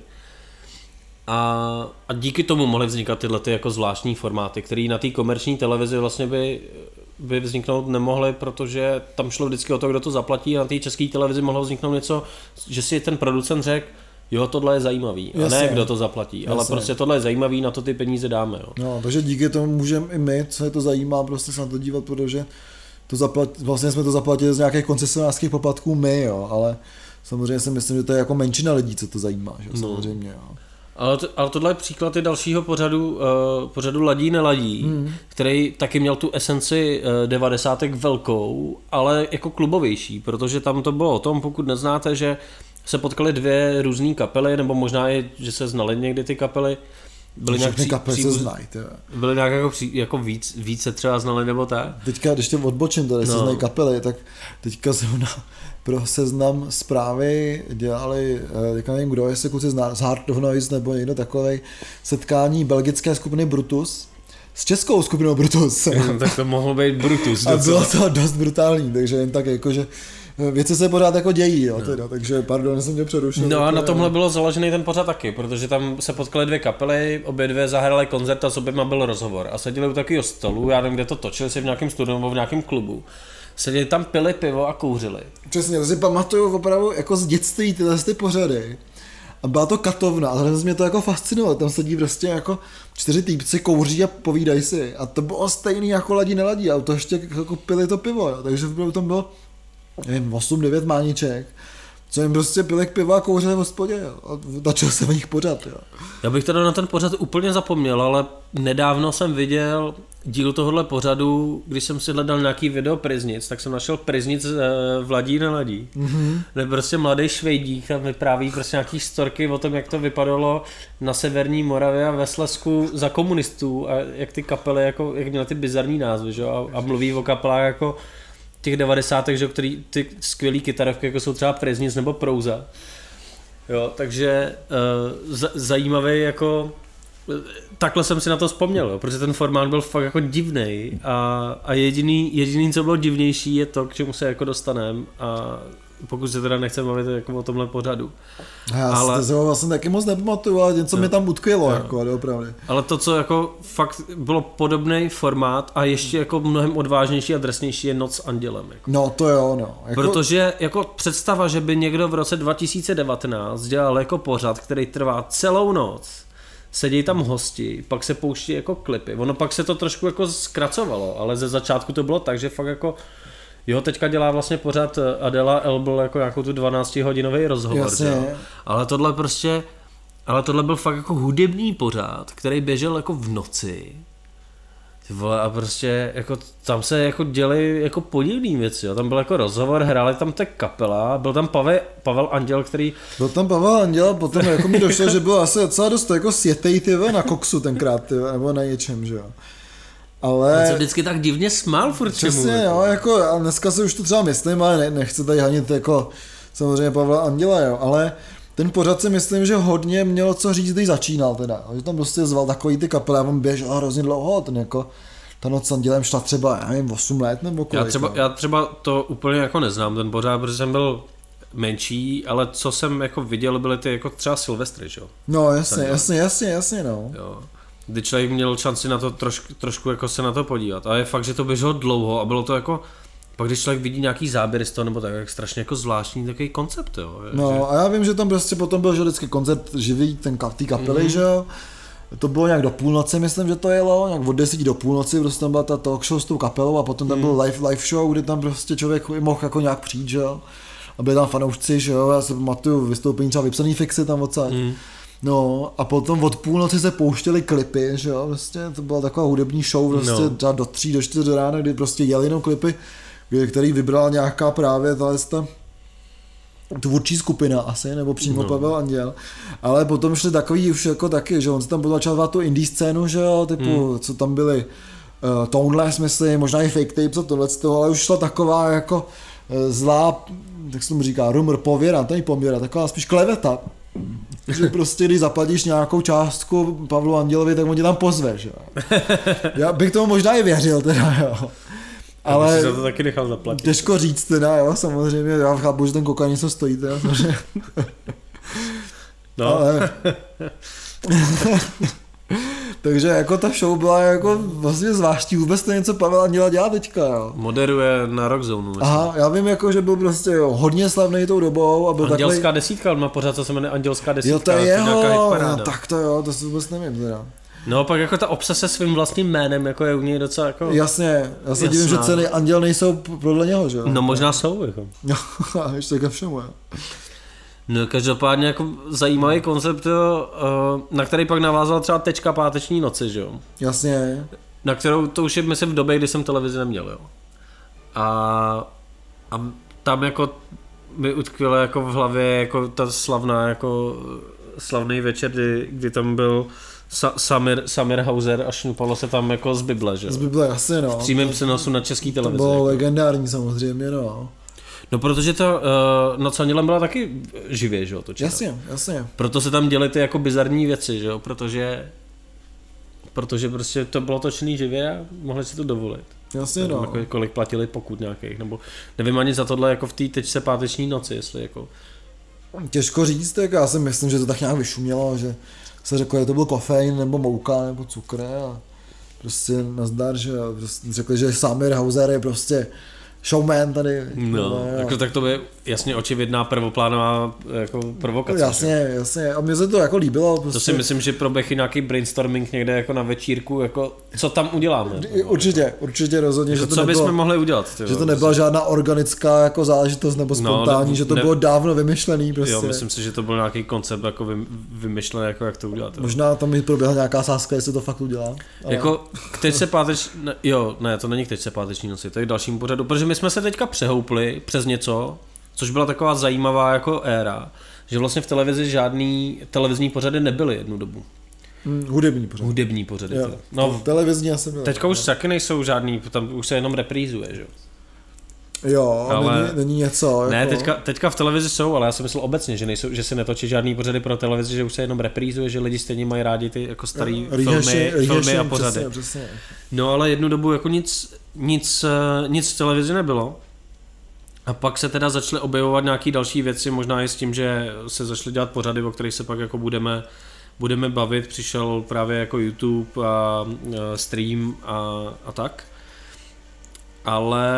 A, a díky tomu mohly vznikat tyhle ty jako zvláštní formáty, které na té komerční televizi vlastně by, by vzniknout nemohly, protože tam šlo vždycky o to, kdo to zaplatí a na té české televizi mohlo vzniknout něco, že si ten producent řekl, jo, tohle je zajímavý. A Jasně. ne, kdo to zaplatí, ale Jasně. prostě tohle je zajímavý, na to ty peníze dáme. Jo. No, takže díky tomu můžeme i my, co je to zajímá, prostě se na to dívat, protože to zaplat, vlastně jsme to zaplatili z nějakých koncesionářských poplatků my, jo, ale samozřejmě si myslím, že to je jako menšina lidí, co to zajímá, že jo, No. samozřejmě, jo. Ale, to, ale tohle je příklad i dalšího pořadu, uh, pořadu Ladí neladí, hmm. který taky měl tu esenci uh, devadesátek velkou, ale jako klubovější, protože tam to bylo o tom, pokud neznáte, že se potkaly dvě různé kapely, nebo možná i, že se znaly někdy ty kapely, byly nějak pří, kapely se znají, Byly nějak jako, pří, jako víc, více třeba znali nebo tak? Teďka, když tě odbočím, tady no. se znají kapely, tak teďka zrovna pro seznam zprávy dělali, eh, teďka nevím kdo, jestli kluci z Hard of Noise nebo někdo takový setkání belgické skupiny Brutus, s českou skupinou Brutus. [LAUGHS] Tak to mohlo být Brutus. A bylo to dost brutální, takže jen tak jako, že věci se pořád jako dějí, jo, no. teda, takže pardon, jsem tě přerušil. No a na tomhle bylo založený ten pořád taky, protože tam se potkali dvě kapely, obě dvě zahrály koncert a s oběma byl rozhovor. A seděli u takového stolu, já nevím, kde to točili, si v nějakém studiu nebo v nějakém klubu. Seděli tam, pili pivo a kouřili. Přesně, to si pamatuju opravdu jako z dětství tyhle ty pořady. A byla to katovna, ale mě to jako fascinovalo. Tam sedí prostě jako čtyři týpci, kouří a povídají si. A to bylo stejný jako ladí neladí. A to ještě jako pili to pivo, jo. takže tam bylo nevím, 8-9 mániček, co jim prostě pili k piva a kouřili v hospodě jo. a začal se v nich pořád. Jo. Já bych teda na ten pořad úplně zapomněl, ale nedávno jsem viděl díl tohohle pořadu, když jsem si hledal nějaký video Priznic, tak jsem našel Priznic uh, Vladí na ladí. Mm-hmm. Kde prostě mladý švejdík tam vypráví prostě nějaký storky o tom, jak to vypadalo na severní Moravě a ve Slesku za komunistů a jak ty kapely, jako, jak měly ty bizarní názvy, že? A, a mluví o kapelách jako těch 90. že který ty skvělý kytarovky jako jsou třeba Preznic nebo Prouza. Jo, takže uh, z- zajímavý jako takhle jsem si na to vzpomněl, jo, protože ten formát byl fakt jako divný a, a jediný, jediný, co bylo divnější, je to, k čemu se jako dostaneme a pokud se teda nechceme bavit jako o tomhle pořadu. Já ale... si to vlastně taky moc nepamatuju, ale něco jo. mi tam utkvělo, jako, ale opravdu. Ale to, co jako fakt bylo podobný formát a ještě jako mnohem odvážnější a drsnější je Noc s andělem. Jako. No to jo, no. Jako... Protože jako představa, že by někdo v roce 2019 dělal jako pořad, který trvá celou noc, sedí tam hosti, pak se pouští jako klipy. Ono pak se to trošku jako zkracovalo, ale ze začátku to bylo tak, že fakt jako Jo, teďka dělá vlastně pořád eh, Adela Elbl jako nějakou tu 12 hodinový rozhovor, Jasně. Ale tohle prostě, ale tohle byl fakt jako hudební pořád, který běžel jako v noci. Vole, a prostě jako tam se jako děli jako podivný věci, jo. tam byl jako rozhovor, hráli tam ta kapela, byl tam Pavel, Pavel Anděl, který... Byl tam Pavel Anděl, potom jako mi došlo, že byl asi docela dost jako světej ty na koksu tenkrát, ty, nebo na něčem, že jo. Ale... On se vždycky tak divně smál furt Přesně, čemu, jo, jako a dneska si už to třeba myslím, ale ne, nechci tady hanit jako samozřejmě Pavla Anděla, jo, ale ten pořad si myslím, že hodně mělo co říct, když začínal teda, že tam prostě zval takový ty kapely a on běžel hrozně dlouho, ten jako ta noc s Andělem šla třeba, já nevím, 8 let nebo kolik. Já třeba, já třeba to úplně jako neznám, ten pořád, protože jsem byl menší, ale co jsem jako viděl, byly ty jako třeba Silvestry, že jo? No jasně, jasně, jasně, jasně, no. Jo kdy člověk měl šanci na to trošku, trošku jako se na to podívat. A je fakt, že to běželo dlouho a bylo to jako, pak když člověk vidí nějaký záběr z toho, nebo tak, jak strašně jako zvláštní takový koncept, jo. No že... a já vím, že tam prostě potom byl že vždycky koncert živý, ten ty kapely, mm-hmm. že jo. To bylo nějak do půlnoci, myslím, že to jelo, nějak od 10 do půlnoci, prostě tam byla ta talk show s tou kapelou a potom tam mm. byl live, live show, kde tam prostě člověk mohl jako nějak přijít, že jo. A byli tam fanoušci, že jo, já si pamatuju vystoupení třeba vypsaný fixy tam odsaď. Mm. No a potom od půlnoci se pouštěly klipy, že jo, prostě to byla taková hudební show, prostě no. do tří, do čtyř rána, kdy prostě jeli jenom klipy, který vybrala nějaká právě ta tvůrčí skupina asi, nebo přímo no. Pavel Anděl, ale potom šli takový už jako taky, že on se tam začal tu indie scénu, že jo, typu, hmm. co tam byly uh, Toneless, myslím, možná i Fake Tapes a tohle, ale už šla taková jako uh, zlá, jak se tomu říká, rumor, pověra, to není pověra, taková spíš kleveta, že prostě když zaplatíš nějakou částku Pavlu Andělovi, tak on tě tam pozve, že Já bych tomu možná i věřil teda, jo. Ale já za to taky nechal zaplatit. Těžko říct teda, jo, samozřejmě, já chápu, že ten kokain něco stojí, teda, samozřejmě. No. Ale... [LAUGHS] [LAUGHS] Takže jako ta show byla jako vlastně zvláštní, vůbec to něco Pavel Anděla dělá teďka, jo. Moderuje na Rockzone. Myslím. Aha, já vím jako, že byl prostě jo, hodně slavný tou dobou. A byl Andělská takový... desítka, on má pořád, co se jmenuje Andělská desítka. Jo, to je jeho, no, tak to jo, to si vůbec nevím teda. No pak jako ta obsese svým vlastním jménem jako je u něj docela jako... Jasně, já se divím, že ceny Anděl nejsou podle něho, že jo? No možná jsou, jako. [LAUGHS] No, ještě ke všemu, jo. No každopádně jako zajímavý koncept, jo, eh, na který pak navázal třeba tečka páteční noci, že jo? Jasně. Na kterou to už je myslím v době, kdy jsem televizi neměl, jo. A, a tam jako mi utkvělo jako v hlavě jako ta slavná jako slavný večer, kdy, kdy tam byl Sa- Samir, Samir Hauser a šňupalo se tam jako z Bible, že? Z Bible, jasně no. V přímém přenosu na český To televizi. bylo legendární samozřejmě, no. No protože to uh, nad Sanilem byla taky živě, že jo, točeno. Jasně, jasně. Proto se tam děly ty jako bizarní věci, že jo, protože protože prostě to bylo točený živě a mohli si to dovolit. Jasně, Nevím, no. jako, kolik platili pokud nějakých, nebo nevím ani za tohle jako v té tečce páteční noci, jestli jako, Těžko říct, tak já si myslím, že to tak nějak vyšumělo, že se řeklo, že to byl kofein nebo mouka nebo cukr a prostě nazdar, že prostě řekli, že Samir Hauser je prostě showman tady. no, a- jako tak to by jasně očividná prvoplánová jako provokace. že? Jasně, jasně. A mně se to jako líbilo. Prostě. To si myslím, že proběh nějaký brainstorming někde jako na večírku, jako co tam uděláme. Určitě, určitě rozhodně, Jako že to co nebylo, bychom mohli udělat? ty že to nebyla žádná organická jako záležitost nebo No, spontánní, ne- že to ne- bylo dávno vymyšlený prostě. Jo, myslím si, že to byl nějaký koncept jako vym, vymyšlený, jako jak to udělat. jo. Možná tam mi proběhla nějaká sázka, jestli to fakt udělá. Ale... Jako teď se páteč... Ne, jo, ne, to není teď se páteční noci, to je k dalšímu pořadu, protože my jsme se teďka přehoupli přes něco, což byla taková zajímavá jako éra, že vlastně v televizi žádný televizní pořady nebyly jednu dobu. hm, hudební pořád. Hudební pořady. Jo. No, televizní asi bylo. teďka už taky nejsou žádný, tam už se jenom reprízuje, že jo. Jo, Ale- není, není něco. Ne, jako... teďka, teďka v televizi jsou, ale já jsem myslel obecně, že, nejsou, že se netočí žádný pořady pro televizi, že už se jenom reprízuje, že lidi stejně mají rádi ty jako starý Rýheši- filmy, filmy a pořady. Přesně, přesně. No ale jednu dobu jako nic, nic, eh, nic v televizi nebylo. A pak se teda začaly objevovat nějaké další věci, možná i s tím, že se začaly dělat pořady, o kterých se pak jako budeme, budeme bavit. Přišel právě jako YouTube a eh, stream a, a tak. Ale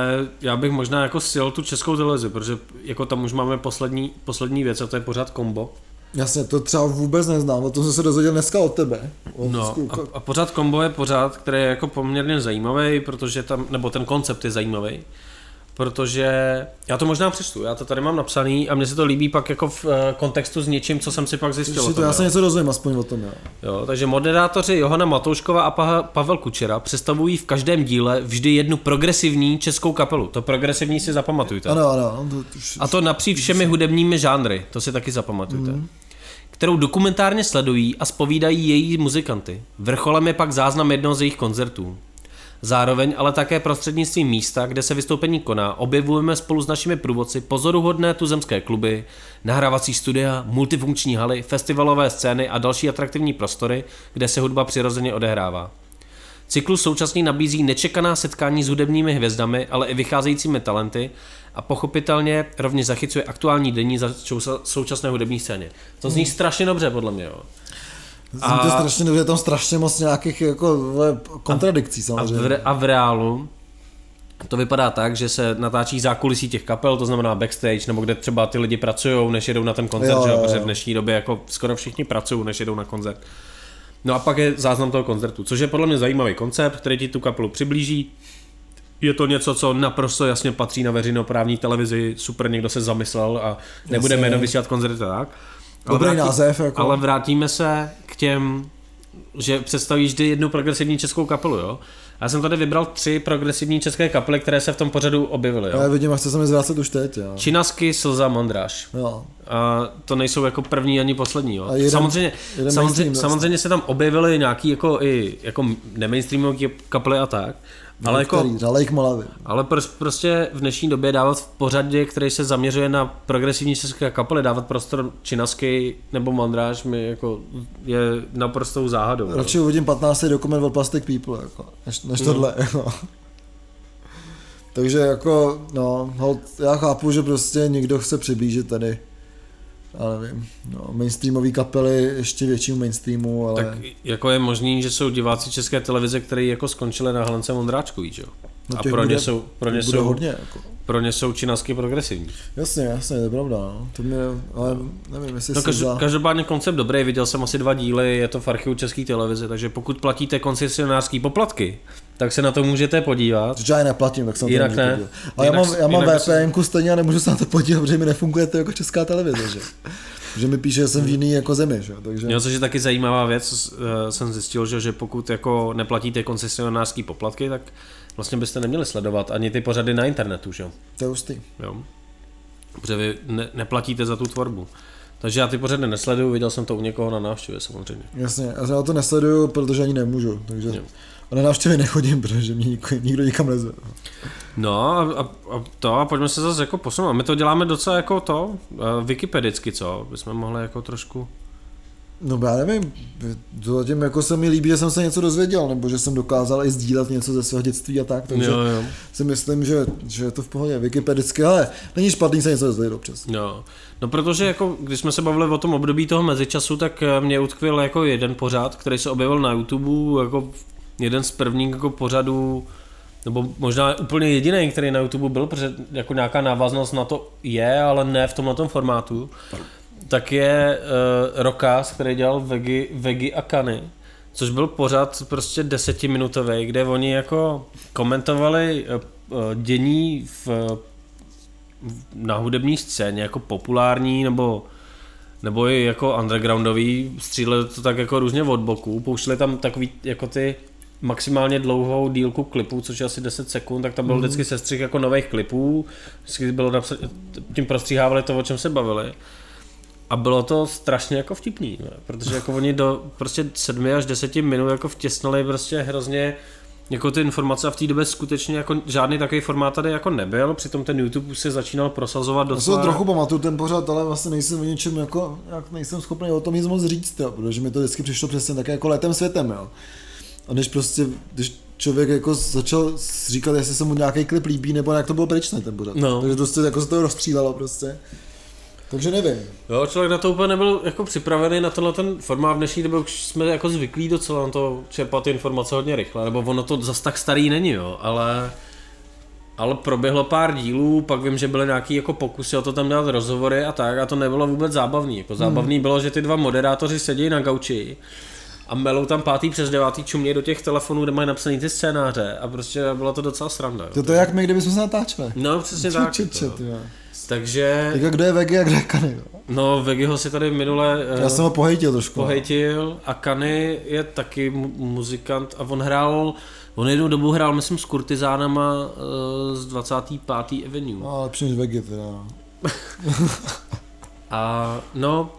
já bych možná jako sil tu českou televizi, protože jako tam už máme poslední, poslední věc a to je pořád kombo. Jasně, to třeba vůbec neznám, o tom jsem se dozvěděl dneska od tebe. Od No, a, a pořád kombo je pořád, který je jako poměrně zajímavý, protože tam, nebo ten koncept je zajímavý, protože já to možná přečtu, já to tady mám napsaný a mně se to líbí pak jako v eh, kontextu s něčím, co jsem si pak zjistil. o si to tom, já se něco dozvím, aspoň o tom, jo. Jo, takže moderátoři Johana Matouškova a Pa- Pavel Kučera představují v každém díle vždy jednu progresivní českou kapelu. To progresivní si zapamatujte. Ano, ano, to už, A to napříč všemi hudebními žánry, to si taky zapamatujte. Mm. Kterou dokumentárně sledují a spovídají její muzikanty. Vrcholem je pak záznam jednoho z jejich koncertů. Zároveň ale také prostřednictvím místa, kde se vystoupení koná, objevujeme spolu s našimi průvodci pozoruhodné tuzemské kluby, nahrávací studia, multifunkční haly, festivalové scény a další atraktivní prostory, kde se hudba přirozeně odehrává. Cyklus současně nabízí nečekaná setkání s hudebními hvězdami, ale i vycházejícími talenty a pochopitelně rovněž zachycuje aktuální denní za současné hudební scéně. To zní strašně dobře podle mě, jo. a... to strašně dobře, je tam strašně moc nějakých jako kontradikcí A samozřejmě. v, re- a v reálu to vypadá tak, že se natáčí zákulisí těch kapel, to znamená backstage, nebo kde třeba ty lidi pracují, než jedou na ten koncert, Jo, že jo, jo, protože v dnešní době jako skoro všichni pracují, než jedou na koncert. No a pak je záznam toho koncertu, což je podle mě zajímavý koncept, který ti tu kapelu přiblíží. Je to něco, co naprosto jasně patří na veřejnoprávní televizi, super, někdo se zamyslel a nebudeme jenom vysílat koncerty tak. Ale Dobrý vrátí- název, jako. Ale vrátíme se k těm, že představí vždy jednu progresivní českou kapelu, jo? Já jsem tady vybral tři progresivní české kapely, které se v tom pořadu objevily, Já vidím, a chce se mi zvrátit už teď, jo. Činasky, Slza, Mondráž. jo. A to nejsou jako první ani poslední, jo? A jeden- samozřejmě, jeden samozřejmě, vlastně. samozřejmě se tam objevily nějaký jako i jako nemainstreamové kapely a tak, ale jako, Který? Molavy. ale pr- prostě v dnešní době dávat v pořadě, který se zaměřuje na progresivní české kapely, dávat prostor Činasky nebo Mondráž mi jako je naprostou záhadou. jo. Radši uvidím 15. dokument od Plastic People, jako, než, než No. tohle. [LAUGHS] Jako. Takže jako, no, hold, já chápu, že prostě někdo chce přiblížit tady, já nevím, no, mainstreamové kapely ještě většímu mainstreamu, ale Tak jako je možný, že jsou diváci české televize, kteří jako skončili na Helence Mondráčkový, že jo? No, A pro ně jsou, pro ně jsou, hodně, jako. pro ně jsou činasky progresivní. Jasně, jasně, to je pravda, no. To mě, ale nevím, jestli No, se každop, za... každopádně koncept dobrý, viděl jsem asi dva díly, je to v archivu České televize, takže pokud platíte koncesionářský poplatky, tak se na to můžete podívat. Já je neplatím, tak se na to Jinak ne. podívat. Ale já Jinak- mám, já mám jinak by VPN stejně a nemůžu se na to podívat, protože mi nefunguje to jako česká televize, že? že mi píše, že jsem v jiný jako zemi, že? Takže... Jo, což je taky zajímavá věc, eh, jsem zjistil, že, že pokud jako neplatíte koncesionářský poplatky, tak vlastně byste neměli sledovat ani ty pořady na internetu, že? To je hustý. jo? Protože vy ne, neplatíte za tu tvorbu. Takže já ty pořady nesleduju, viděl jsem to u někoho na návštěvě samozřejmě. Jasně, já to nesleduju, protože ani nemůžu, takže Jo. A na návštěvy nechodím, protože mě nikdo, nikdo nikam nezve. No a, a, a to a pojďme se zase jako posunout. My to děláme docela jako to, eh, wikipedicky, co? Bychom mohli jako trošku... No já nevím, to zatím jako se mi líbí, že jsem se něco dozvěděl, nebo že jsem dokázal i sdílet něco ze svého dětství a tak, takže Jo, jo. si myslím, že, že je to v pohodě wikipedicky, ale není špatný se něco dozvědět občas. No, no protože jako, když jsme se bavili o tom období toho mezičasu, tak eh, mě utkvěl jako jeden pořad, který se objevil na YouTube, jako jeden z prvních jako pořadů, nebo možná úplně jediný, který na YouTube byl, protože jako nějaká návaznost na to je, ale ne v tomhle formátu, tak. je uh, Rokas, který dělal Vegi, Vegi a Kany, což byl pořad prostě desetiminutový, kde oni jako komentovali uh, dění v na hudební scéně jako populární nebo nebo i jako undergroundový, stříleli to tak jako různě od boku, pouštěli tam takový jako ty maximálně dlouhou dílku klipů, což je asi 10 sekund, tak tam byl mm. vždycky sestřih jako nových klipů, vždycky bylo napsat, tím prostříhávali to, o čem se bavili. A bylo to strašně jako vtipný, ne? protože jako oni do prostě 7 až 10 minut jako vtěsnali prostě hrozně jako ty informace a v té době skutečně jako žádný takový formát tady jako nebyl, přitom ten YouTube už se začínal prosazovat Já docela... to trochu pamatuju ten pořad, ale vlastně nejsem o něčem jako, jak nejsem schopný o tom nic moc říct, jo, protože mi to vždycky přišlo přesně také jako letem světem, jo. A když prostě, když člověk jako začal říkat, jestli se mu nějaký klip líbí, nebo jak to bylo pryčné ten pořad. No. Takže prostě jako se to rozstřílelo prostě. Takže nevím. Jo, člověk na to úplně nebyl jako připravený na tenhle ten formát. V dnešní době už jsme jako zvyklí docela na to čerpat informace hodně rychle, nebo ono to zas tak starý není, jo, ale ale proběhlo pár dílů, pak vím, že byly nějaký jako pokusy o to tam dělat rozhovory a tak a to nebylo vůbec zábavný. Jako zábavný hmm. bylo, že ty dva moderátoři sedí na gauči a melou tam pátý přes devátý čumě do těch telefonů, kde mají napsaný ty scénáře a prostě bylo to docela sranda. Jo. To, to je jak my, kdybychom se natáčeli. No přesně tak. Čet, čet, jo. Takže, Tak kdo je Vegi a kdo je Kany, jo. no Vegiho si tady minule eh, Já jsem ho pohejtil trošku. pohejtil a Kany je taky mu- muzikant a on hrál, on jednu dobu hrál, myslím, s kurtizánama uh, z 25. Avenue. No, lepší než Vegi teda. no. [LAUGHS] A no,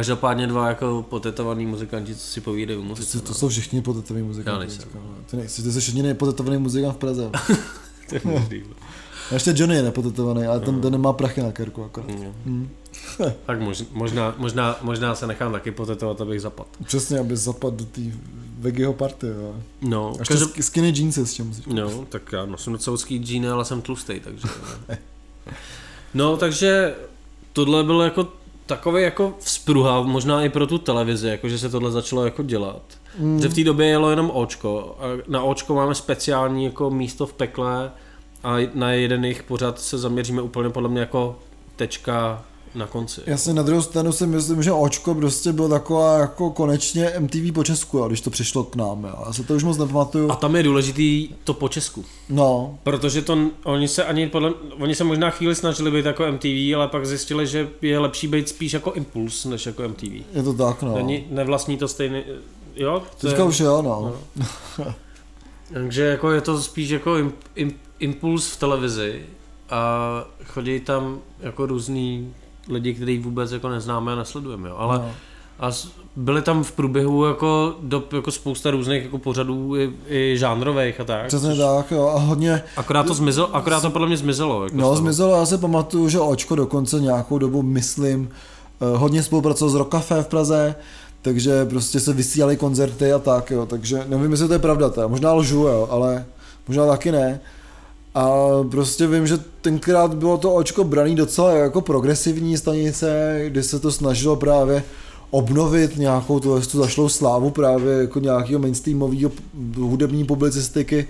každopádně dva jako potetovaný muzikanti, co si povídají o To, muzice. to jsou všichni potetovaný muzikanti. Já nejsem. Ty nejsi, ty jsi jediný nepotetovaný muzikant v Praze. [LAUGHS] To je možný. A ještě Johnny je nepotetovaný, ale ten, ten nemá prachy na kerku akorát. No. Hmm. [LAUGHS] Tak mož, možná, možná, možná se nechám taky potetovat, abych zapadl. Přesně, aby zapadl do té Vegiho party, jo. No, A ještě každop... sk- skinny jeansy s musíš. no, tak já nosím docela úzký džíny, ale jsem tlustý, takže... [LAUGHS] No, takže tohle bylo jako takový jako vzpruha, možná i pro tu televizi, jako že se tohle začalo jako dělat. Mm. Že v té době jelo jenom Očko. A na Očko máme speciální jako místo v pekle a na jeden jejich pořad se zaměříme úplně podle mě jako tečka na konci. Jasně, na druhou stranu si myslím, že Očko prostě byl taková jako konečně MTV po Česku, jo, když to přišlo k nám, jo. Já se to už moc nepamatuju. A tam je důležitý to po Česku. No, Protože to, oni se ani podle, oni se možná chvíli snažili být jako MTV, ale pak zjistili, že je lepší být spíš jako Impuls, než jako MTV. je to tak, no. Není, nevlastní to stejný, jo? To Teďka je, už jo, no. [LAUGHS] takže jako je to spíš jako im, im, Impuls v televizi a chodí tam jako různý lidi, který vůbec jako neznáme a nesledujeme, jo? ale no. a byly tam v průběhu jako, do, jako spousta různých jako pořadů i, i žánrových a tak. Přesně tak, jo. A hodně, Akorát to zmizelo, akorát to podle mě zmizelo. Jako no zmizelo, já si pamatuju, že Očko dokonce nějakou dobu, myslím, eh, hodně spolupracoval s Rock Café v Praze, takže prostě se vysílaly koncerty a tak, jo. Takže nevím, jestli to je pravda, to možná lžu, jo, ale možná taky ne. A prostě vím, že tenkrát bylo to očko braný docela jako progresivní stanice, kdy se to snažilo právě obnovit nějakou tu, tu zašlou slávu právě jako nějakého mainstreamového hudební publicistiky.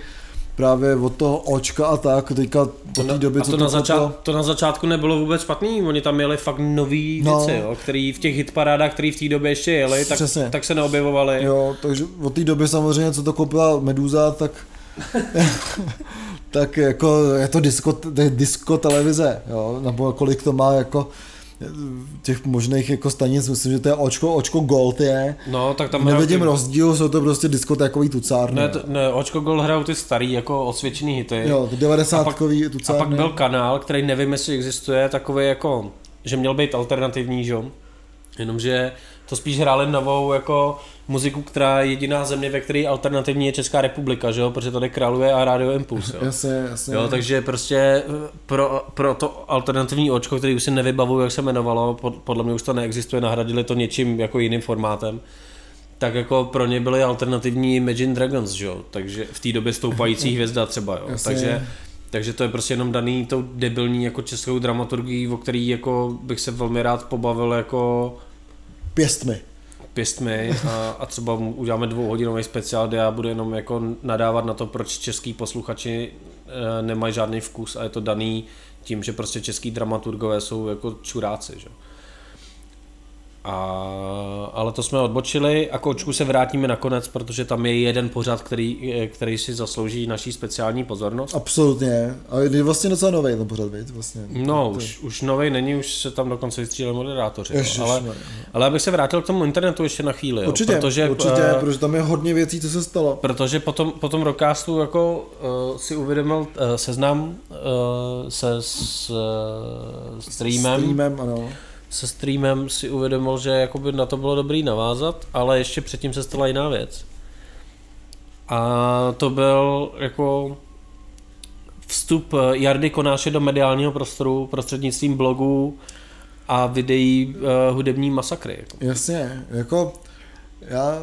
právě od toho očka a tak, teďka od té doby, a to, co na to, začát, to na začátku nebylo vůbec špatný, oni tam měli fakt nový No. věci, jo, který v těch hitparádách, který v té době ještě jeli, tak, Přesně. tak se neobjevovaly. Jo, takže od té doby samozřejmě, co to koupila Meduza, tak [LAUGHS] tak jako je to disco, disco televize, jo, nebo kolik to má jako těch možných jako stanic, myslím, že to je očko, očko Gold je. No, tak tam Nevidím ty- rozdíl, jsou to prostě diskotékový tucárny. Ne, to, ne, Očko Gold hrajou ty starý, jako osvědčený hity. Jo, ty 90 A kový A tucárny. pak byl kanál, který nevím, jestli existuje, takový jako, že měl být alternativní, že? Jenomže to spíš hráli novou jako muziku, která je jediná země, ve které alternativní je Česká republika, že jo? Protože tady králuje a Radio Impuls, jo? Jasně, jasně. Jo, takže prostě eh, pro, pro to alternativní očko, který už si nevybavuju, jak se jmenovalo, pod, podle mě už to neexistuje, nahradili to něčím jako jiným formátem, tak jako pro ně byly alternativní Imagine Dragons, že jo? Takže v té době stoupající hvězda třeba, jo? Jasně. Takže, takže to je prostě jenom daný tou debilní jako českou dramaturgií, o který jako bych se velmi rád pobavil jako Pěstmi. Pěstmi a, a třeba uděláme dvouhodinový speciál, kde já budu jenom jako nadávat na to, proč český posluchači e, nemají žádný vkus a je to daný tím, že prostě český dramaturgové jsou jako čuráci, že? A, ale to jsme odbočili a kočku se vrátíme nakonec, protože tam je jeden pořad, který, eh, který si zaslouží naší speciální pozornost. Absolutně. A je vlastně docela nový ten pořad, viď? Vlastně. No, To- už, už novej není, už se tam dokonce vystříleli moderátoři. jo. Ježišmarja. Ale, ale abych se vrátil k tomu internetu ještě na chvíli. Jo, Určitě, protože, určitě, eh, protože tam je hodně věcí, co se stalo. Protože potom, potom rockcastu jako uh, si uvědomil uh, seznam uh, se s uh, streamem, Streamem, ano. Se streamem si uvědomil, že jakoby na to bylo dobrý navázat, ale ještě předtím se stala jiná věc. A to byl jako vstup Jardy Konáše do mediálního prostoru prostřednictvím blogů a videí uh, hudební masakry. Jako. Jasně, jako já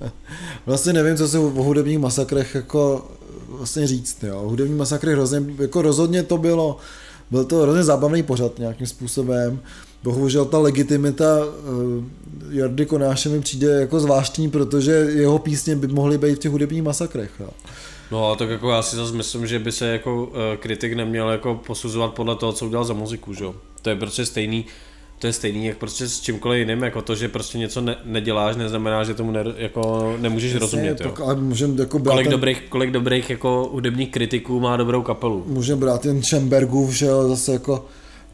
[LAUGHS] vlastně nevím, co si o hudebních masakrech jako vlastně říct, jo. Hudební masakry hrozně, jako rozhodně to bylo, byl to hrozně zábavný pořad nějakým způsobem. Bohužel ta legitimita uh, Jardy Konáše mi přijde jako zvláštní, protože jeho písně by mohly být v těch hudebních masakrech. Jo. No a tak jako já si zase myslím, že by se jako uh, kritik neměl jako posuzovat podle toho, co udělal za muziku, že jo. To je prostě stejný, to je stejný jak prostě s čímkoliv jiným, jako to, že prostě něco ne, neděláš, neznamená, že tomu ne, jako nemůžeš rozumět, jo. tak, ale můžeme jako brát Kolik ten, dobrých, kolik dobrých jako hudebních kritiků má dobrou kapelu. můžeme brát ten Schembergův, že jo, zase jako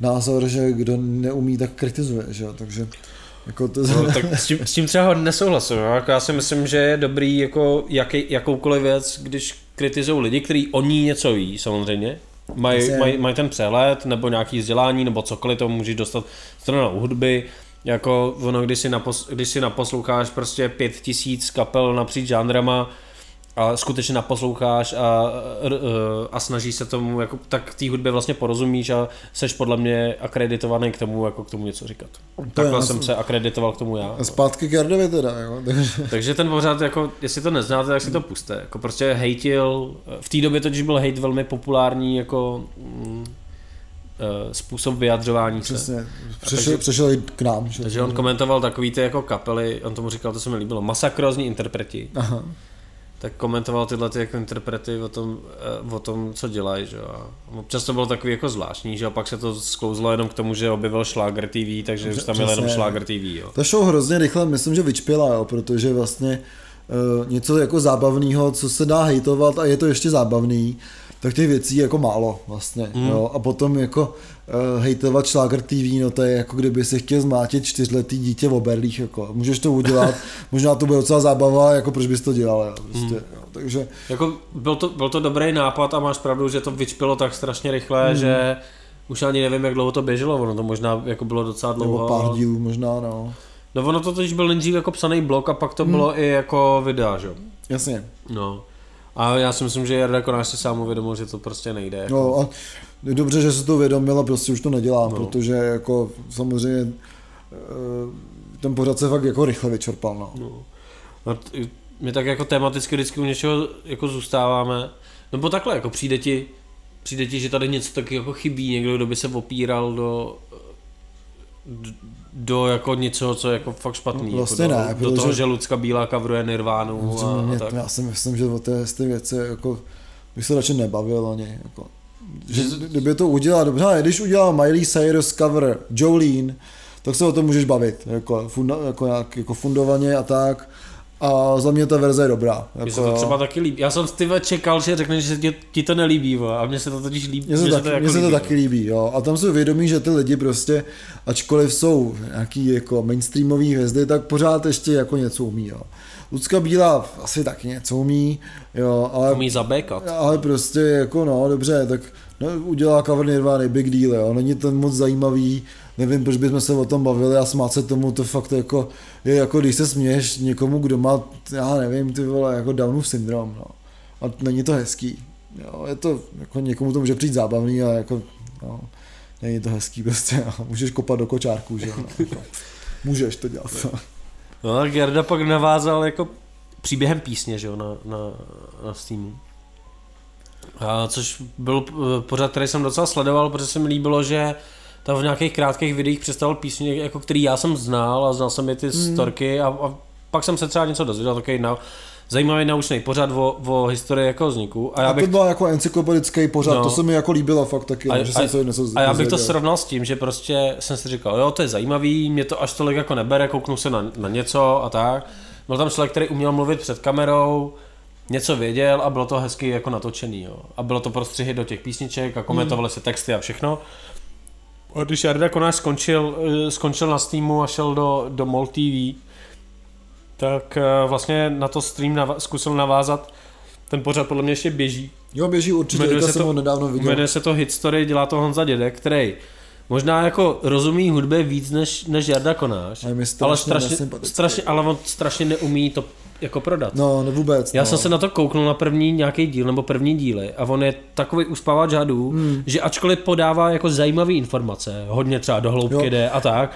názor, že kdo neumí, tak kritizuje, že jo, takže jako to, No, tak s tím, s tím třeba nesouhlasím. Jo? Jako já si myslím, že je dobrý jako jaký, jakoukoliv věc, když kritizují lidi, kteří o ní něco ví, samozřejmě. Mají maj, maj ten přehled, nebo nějaký vzdělání, nebo cokoliv, to můžeš dostat stranou hudby. Jako ono, když si, napos, když si naposloucháš prostě pět tisíc kapel napříč žánrama, a skutečně naposloucháš a, r- a snažíš se tomu, jako, tak té hudbě vlastně porozumíš a seš podle mě akreditovaný k tomu, jako k tomu něco říkat. Takhle já jsem se akreditoval k tomu já. A zpátky k Jardovi teda, jo. [LAUGHS] Takže, ten pořád, jako, jestli to neznáte, tak si to puste. Jako prostě hejtil, v té době totiž byl hejt velmi populární jako mm, eh, způsob vyjadřování se. přesně, přešel, takže- přešel i k nám. Že? Takže on komentoval takový ty jako kapely, on tomu říkal, to se mi líbilo, masakrózní interpreti. Aha. Tak komentoval tyhle ty jako interprety o tom, eh, o tom co dělají, že jo. Občas to bylo takový jako zvláštní, že a pak se to sklouzlo jenom k tomu, že objevil Schlager TV, takže už tam byl jenom. Schlager TV, jo. Ta show hrozně rychle, myslím, že vyčpěla, jo, protože vlastně uh, něco jako zábavného, co se dá hejtovat a je to ještě zábavný, tak těch věcí je jako málo vlastně. Mm. Jo, a potom jako uh, hejtovat Schlager TV, no to je jako kdyby si chtěl zmátit čtyřletý dítě v oberlích, jako můžeš to udělat, [LAUGHS] možná to bude docela zábava, jako proč bys to dělal, jo, prostě, mm. jo, takže Jako byl to, byl to dobrý nápad a máš pravdu, že to vyčpilo tak strašně rychle, Hmm. mm. že už ani nevím, jak dlouho to běželo, ono to možná jako bylo docela dlouho. nebo pár dílů možná, no, No ono to totiž byl nejdřív jako psaný blok a pak to Hmm. bylo i jako videa, že? jo? jasně. No. A já si myslím, že Jarda Konáš si sám uvědomil, že to prostě nejde. Jako. No a dobře, že se to uvědomil a prostě už to nedělá, no. protože jako samozřejmě eh, ten pořad se fakt jako rychle vyčerpal, no. No. A t- my tak jako tematicky vždycky u něčeho jako zůstáváme. Nebo takhle, jako přijde ti, přijde ti, že tady něco taky jako chybí, někdo, kdo by se opíral do, do jako něčeho, co je jako fakt špatný. No, vlastně jako do, ne, do toho, že Lucka Bílá kavruje Nirvánu a, a Mě, tak. já si myslím, že o té, věci jako bych se radši nebavil něj. Jako. Že, kdyby to udělal dobře, ale když udělal Miley Cyrus cover Jolene, tak se o tom můžeš bavit, jako, funda, jako, nějak, jako fundovaně a tak. A za mě ta verze je dobrá. Mně Jako, se to třeba taky líbí. Já jsem ty vole čekal, že řekneš, že ti, ti to nelíbí, vole, a mně se to totiž líbí. Mně se, mně taky, jako mně se to taky líbí, jo. A tam jsou vědomí, že ty lidi prostě, ačkoliv jsou nějaký jako mainstreamový hvězdy, tak pořád ještě jako něco umí, jo. Lucka Bílá asi taky něco umí, jo, ale, Umí zabékat. ale prostě jako no, dobře, tak no, udělá cover Nirvana, big deal, jo. Není ten moc zajímavý, nevím, proč bychom se o tom bavili a smát se tomu, to fakt jako, je jako když se směješ někomu, kdo má, já nevím, ty vole, jako Downův syndrom, no. A není to hezký. Jo, je to, jako někomu to může přijít zábavný, ale jako, no, není to hezký prostě, no. můžeš kopat do kočárku, že jo, no, jako, můžeš to dělat, no. No a Gerda pak navázal jako příběhem písně, že jo, na, na, na Steamu. A což byl eh, pořad, který jsem docela sledoval, protože se mi líbilo, že tam v nějakých krátkých videích představil písně, jako který já jsem znal a znal jsem je ty Hmm. storky a, a pak jsem se třeba něco dozvěděl, takový na, zajímavý naučný pořad o, o historii jako vzniku. A já A bych to byl jako encyklopedický pořad, No. to se mi jako líbilo fakt taky, A, no, že jsem a, se něco a já bych to srovnal s tím, že prostě jsem si říkal, jo, to je zajímavý, mě to až tolik jako nebere, kouknu se na, na něco a tak. Byl tam člověk, který uměl mluvit před kamerou, něco věděl a bylo to hezky jako natočený, jo. A bylo to prostřihy do těch písniček a komentovaly se texty a všechno. A když Jarda Konáš skončil, eh, skončil na Steamu a šel do, do MOL TV, tak eh, vlastně na to stream nava- zkusil navázat. Ten pořad podle mě ještě běží. Jo, běží určitě, Jmenuje se jsem to- ho nedávno viděl. Jmenuje se to Hit Story, dělá to Honza Dědek, který možná jako rozumí hudbě víc než, než Jarda Konáš, strašně ale strašně, strašně, ale on strašně neumí to jako prodat. No, ne vůbec. Já no. jsem se na to kouknul na první nějaký díl nebo první díly a on je takový uspávač hadů, hmm. že ačkoliv podává jako zajímavé informace, hodně třeba do hloubky Jo. jde a tak,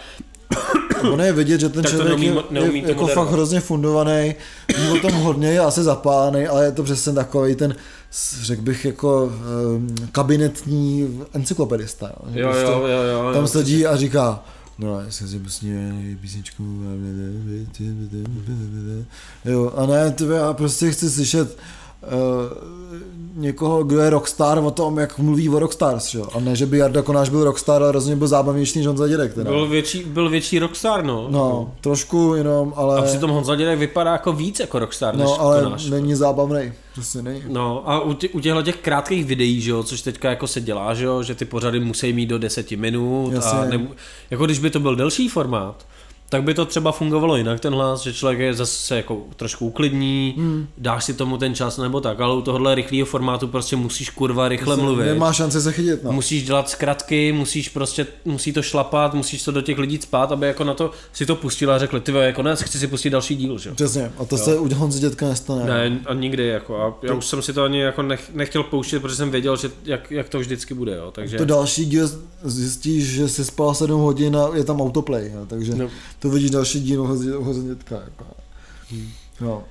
[COUGHS] Ono je vidět, že ten Tak člověk neumí- je, neumí je jako moderovat. fakt hrozně fundovaný, ví o tom hodně, je asi zapálený, ale je to přesně takový ten, řekl bych, jako um, kabinetní encyklopedista. Jo, jo, prostě jo, jo, jo, Tam sedí a říká, no, já jsem si prostě písničku, jo, a ne, ty, já prostě chci slyšet někoho, kdo je rockstar o tom, jak mluví o rockstars, jo? a ne, že by Jarda Konáš byl rockstar, ale rozhodně byl zábavnější než Honza Dědek. Teda. Byl větší, byl větší rockstar, no. No, trošku jenom, ale... A přitom Honza Dědek vypadá jako víc jako rockstar než No, ale Konáš. není zábavný. Prostě není. No a u, tě, u těchto těch krátkých videí, že jo, což teďka jako se dělá, že jo, že ty pořady musí mít do deseti minut a Jasně. ne, jako když by to byl delší formát, tak by to třeba fungovalo jinak ten hlas, že člověk je zase jako trošku uklidní, hmm. dáš si tomu ten čas nebo tak, ale u tohohle rychlého formátu prostě musíš kurva rychle mluvit. Nemá šanci se chytit, no. Musíš dělat zkratky, musíš prostě, musí to šlapat, musíš to do těch lidí spát, aby jako na to si to pustil a řekli, ty vole, konec, chci si pustit další díl, že jo. Přesně, a to se u Honzy dětka nestane. Ne, a nikdy jako. A já už jsem si to ani jako nech, nechtěl pouštět, protože jsem věděl, že jak, jak to vždycky bude, jo. Takže To další díl zjistíš, že si spal 7 hodin a je tam autoplay, jo, takže No. To vidíš další díl dětka. Jako. No.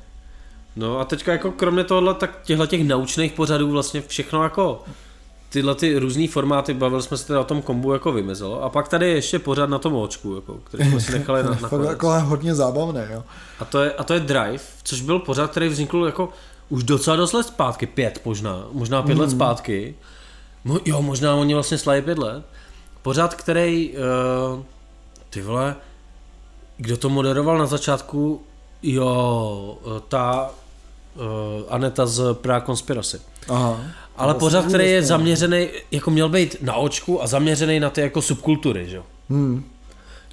No a teďka jako kromě tohohle, tak těchto těch naučných pořadů vlastně všechno jako tyhle ty různý formáty, bavili jsme se teda o tom kombu jako vymezelo. A pak tady je ještě pořád na tom očku, jako, který jsme si nechali na, [LAUGHS] na konec. jako hodně zábavné, jo. A to, je, a to je Drive, což byl pořad, který vznikl jako už docela dost let zpátky, pět možná, možná pět Mhm. let zpátky. Mo, jo, možná oni vlastně slaví pět let. Pořad, který, uh, ty vole, kdo to moderoval na začátku, jo, ta uh, Aneta z Prague Conspiracy. Aha. Ale jsem který je zaměřený, jako měl být na očku a zaměřený na ty jako subkultury, že jo. Hmm.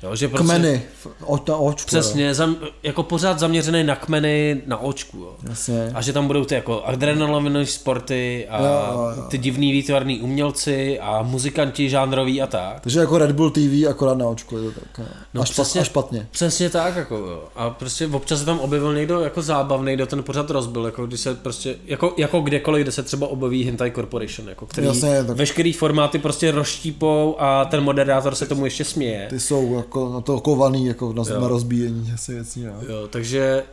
Jo že prostě, Kmeny, o, na očku. Jo. Přesně, zam, jako pořád zaměřený na kmeny na očku, jo. Jasně. A že tam budou ty jako adrenalinové sporty a Jo, jo, jo. ty divný výtvarný umělci a muzikanti žánroví a tak. Takže jako Red Bull TV, akorát na očku, je to tak. No. No a, špat, přesně. a špatně. Přesně tak, jako jo. A prostě občas se tam objevil někdo jako zábavný, kdo ten pořad rozbil, jako když se prostě, jako, jako kdekoliv, kde se třeba objeví Hentai Corporation, jako který Jasně, tak- veškerý formáty prostě rozštípou a ten moderátor se tomu ještě směje. Ty jsou jako na to kovaný, jako na, Jo. na rozbíjení asi věcí, no. Jo, takže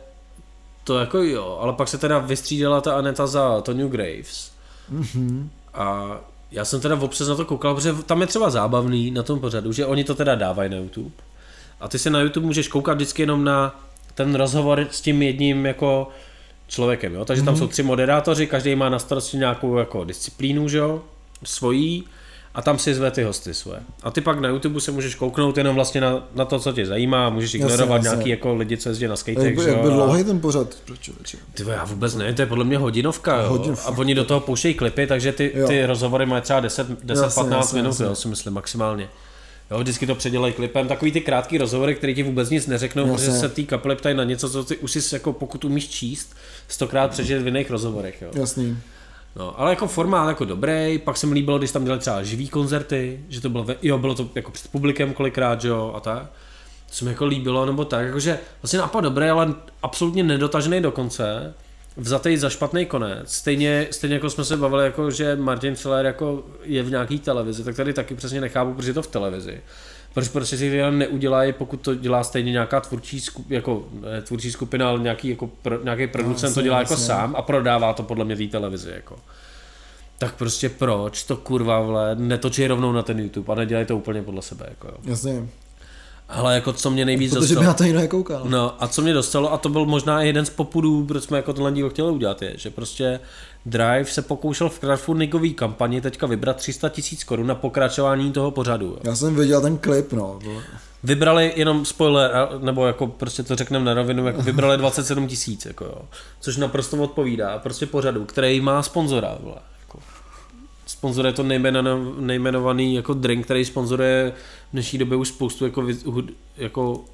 to jako jo, ale pak se teda vystřídala ta Aneta za Tony Graves. Mhm. A já jsem teda občas na to koukal, protože tam je třeba zábavný na tom pořadu, že oni to teda dávají na YouTube. A ty se na YouTube můžeš koukat vždycky jenom na ten rozhovor s tím jedním jako člověkem, jo? takže tam Mhm. jsou tři moderátoři, každý má na starosti nějakou jako disciplínu, že jo, svojí a tam si zve ty hosty svoje. A ty pak na YouTube se můžeš kouknout jenom vlastně na, na to, co tě zajímá, můžeš ignorovat jasně. nějaký jako lidi, co jezdí na Jak, skatech, že jak jo, byl dlouhý ten pořad? Ty já vůbec ne, to je podle mě hodinovka, jo. Hodin, a oni do toho pouštějí klipy, takže ty, Jo. ty rozhovory mají třeba 10-15 Jasně, jasně, minut, jasně. jo, si myslím, maximálně. Jo, vždycky to předělají klipem, takový ty krátký rozhovory, které ti vůbec nic neřeknou, Jasně. protože se té kapely ptají na něco, co ty už si jako pokud umíš číst, stokrát přečet v jiných rozhovorech. Jo. Jasný. No, ale jako formát jako dobrý, pak se mi líbilo, když tam dělali třeba živý koncerty, že to bylo, ve, jo, bylo to jako před publikem kolikrát, jo, a tak. To se mi jako líbilo, nebo tak, jakože vlastně nápad dobrý, ale absolutně nedotažený do konce, za špatný konec. Stejně, stejně jako jsme se bavili, jako, že Martin Schiller jako je v nějaký televizi, tak tady taky přesně nechápu, protože je to v televizi. Proč prostě si to neudělají, pokud to dělá stejně nějaká tvůrčí, skup, jako, ne, tvůrčí skupina, ale nějaký, jako pro, nějaký producent to jasně, dělá jako jasně. sám a prodává to podle mě té televizi. Jako. Tak prostě proč to kurva vle, netočí rovnou na ten YouTube a nedělají to úplně podle sebe. Jako, jo. Jasně. Ale jako co mě nejvíc Protože by dostalo, na to jinak koukal. no a co mě dostalo, a to byl možná i jeden z popudů, proč jsme jako tenhle díl chtěli udělat, je, že prostě Drive se pokoušel v crowdfundingové kampani teďka vybrat 300 tisíc korun na pokračování toho pořadu. Jo. Já jsem viděl ten klip, no. Vybrali jenom spoiler, nebo jako prostě to řekneme na rovinu, jako vybrali 27 tisíc, jako jo. Což naprosto odpovídá prostě pořadu, který má sponzora, vole. Jako. Sponzor je to nejmenovaný, jako drink, který sponzoruje v dnešní době už spoustu jako, jako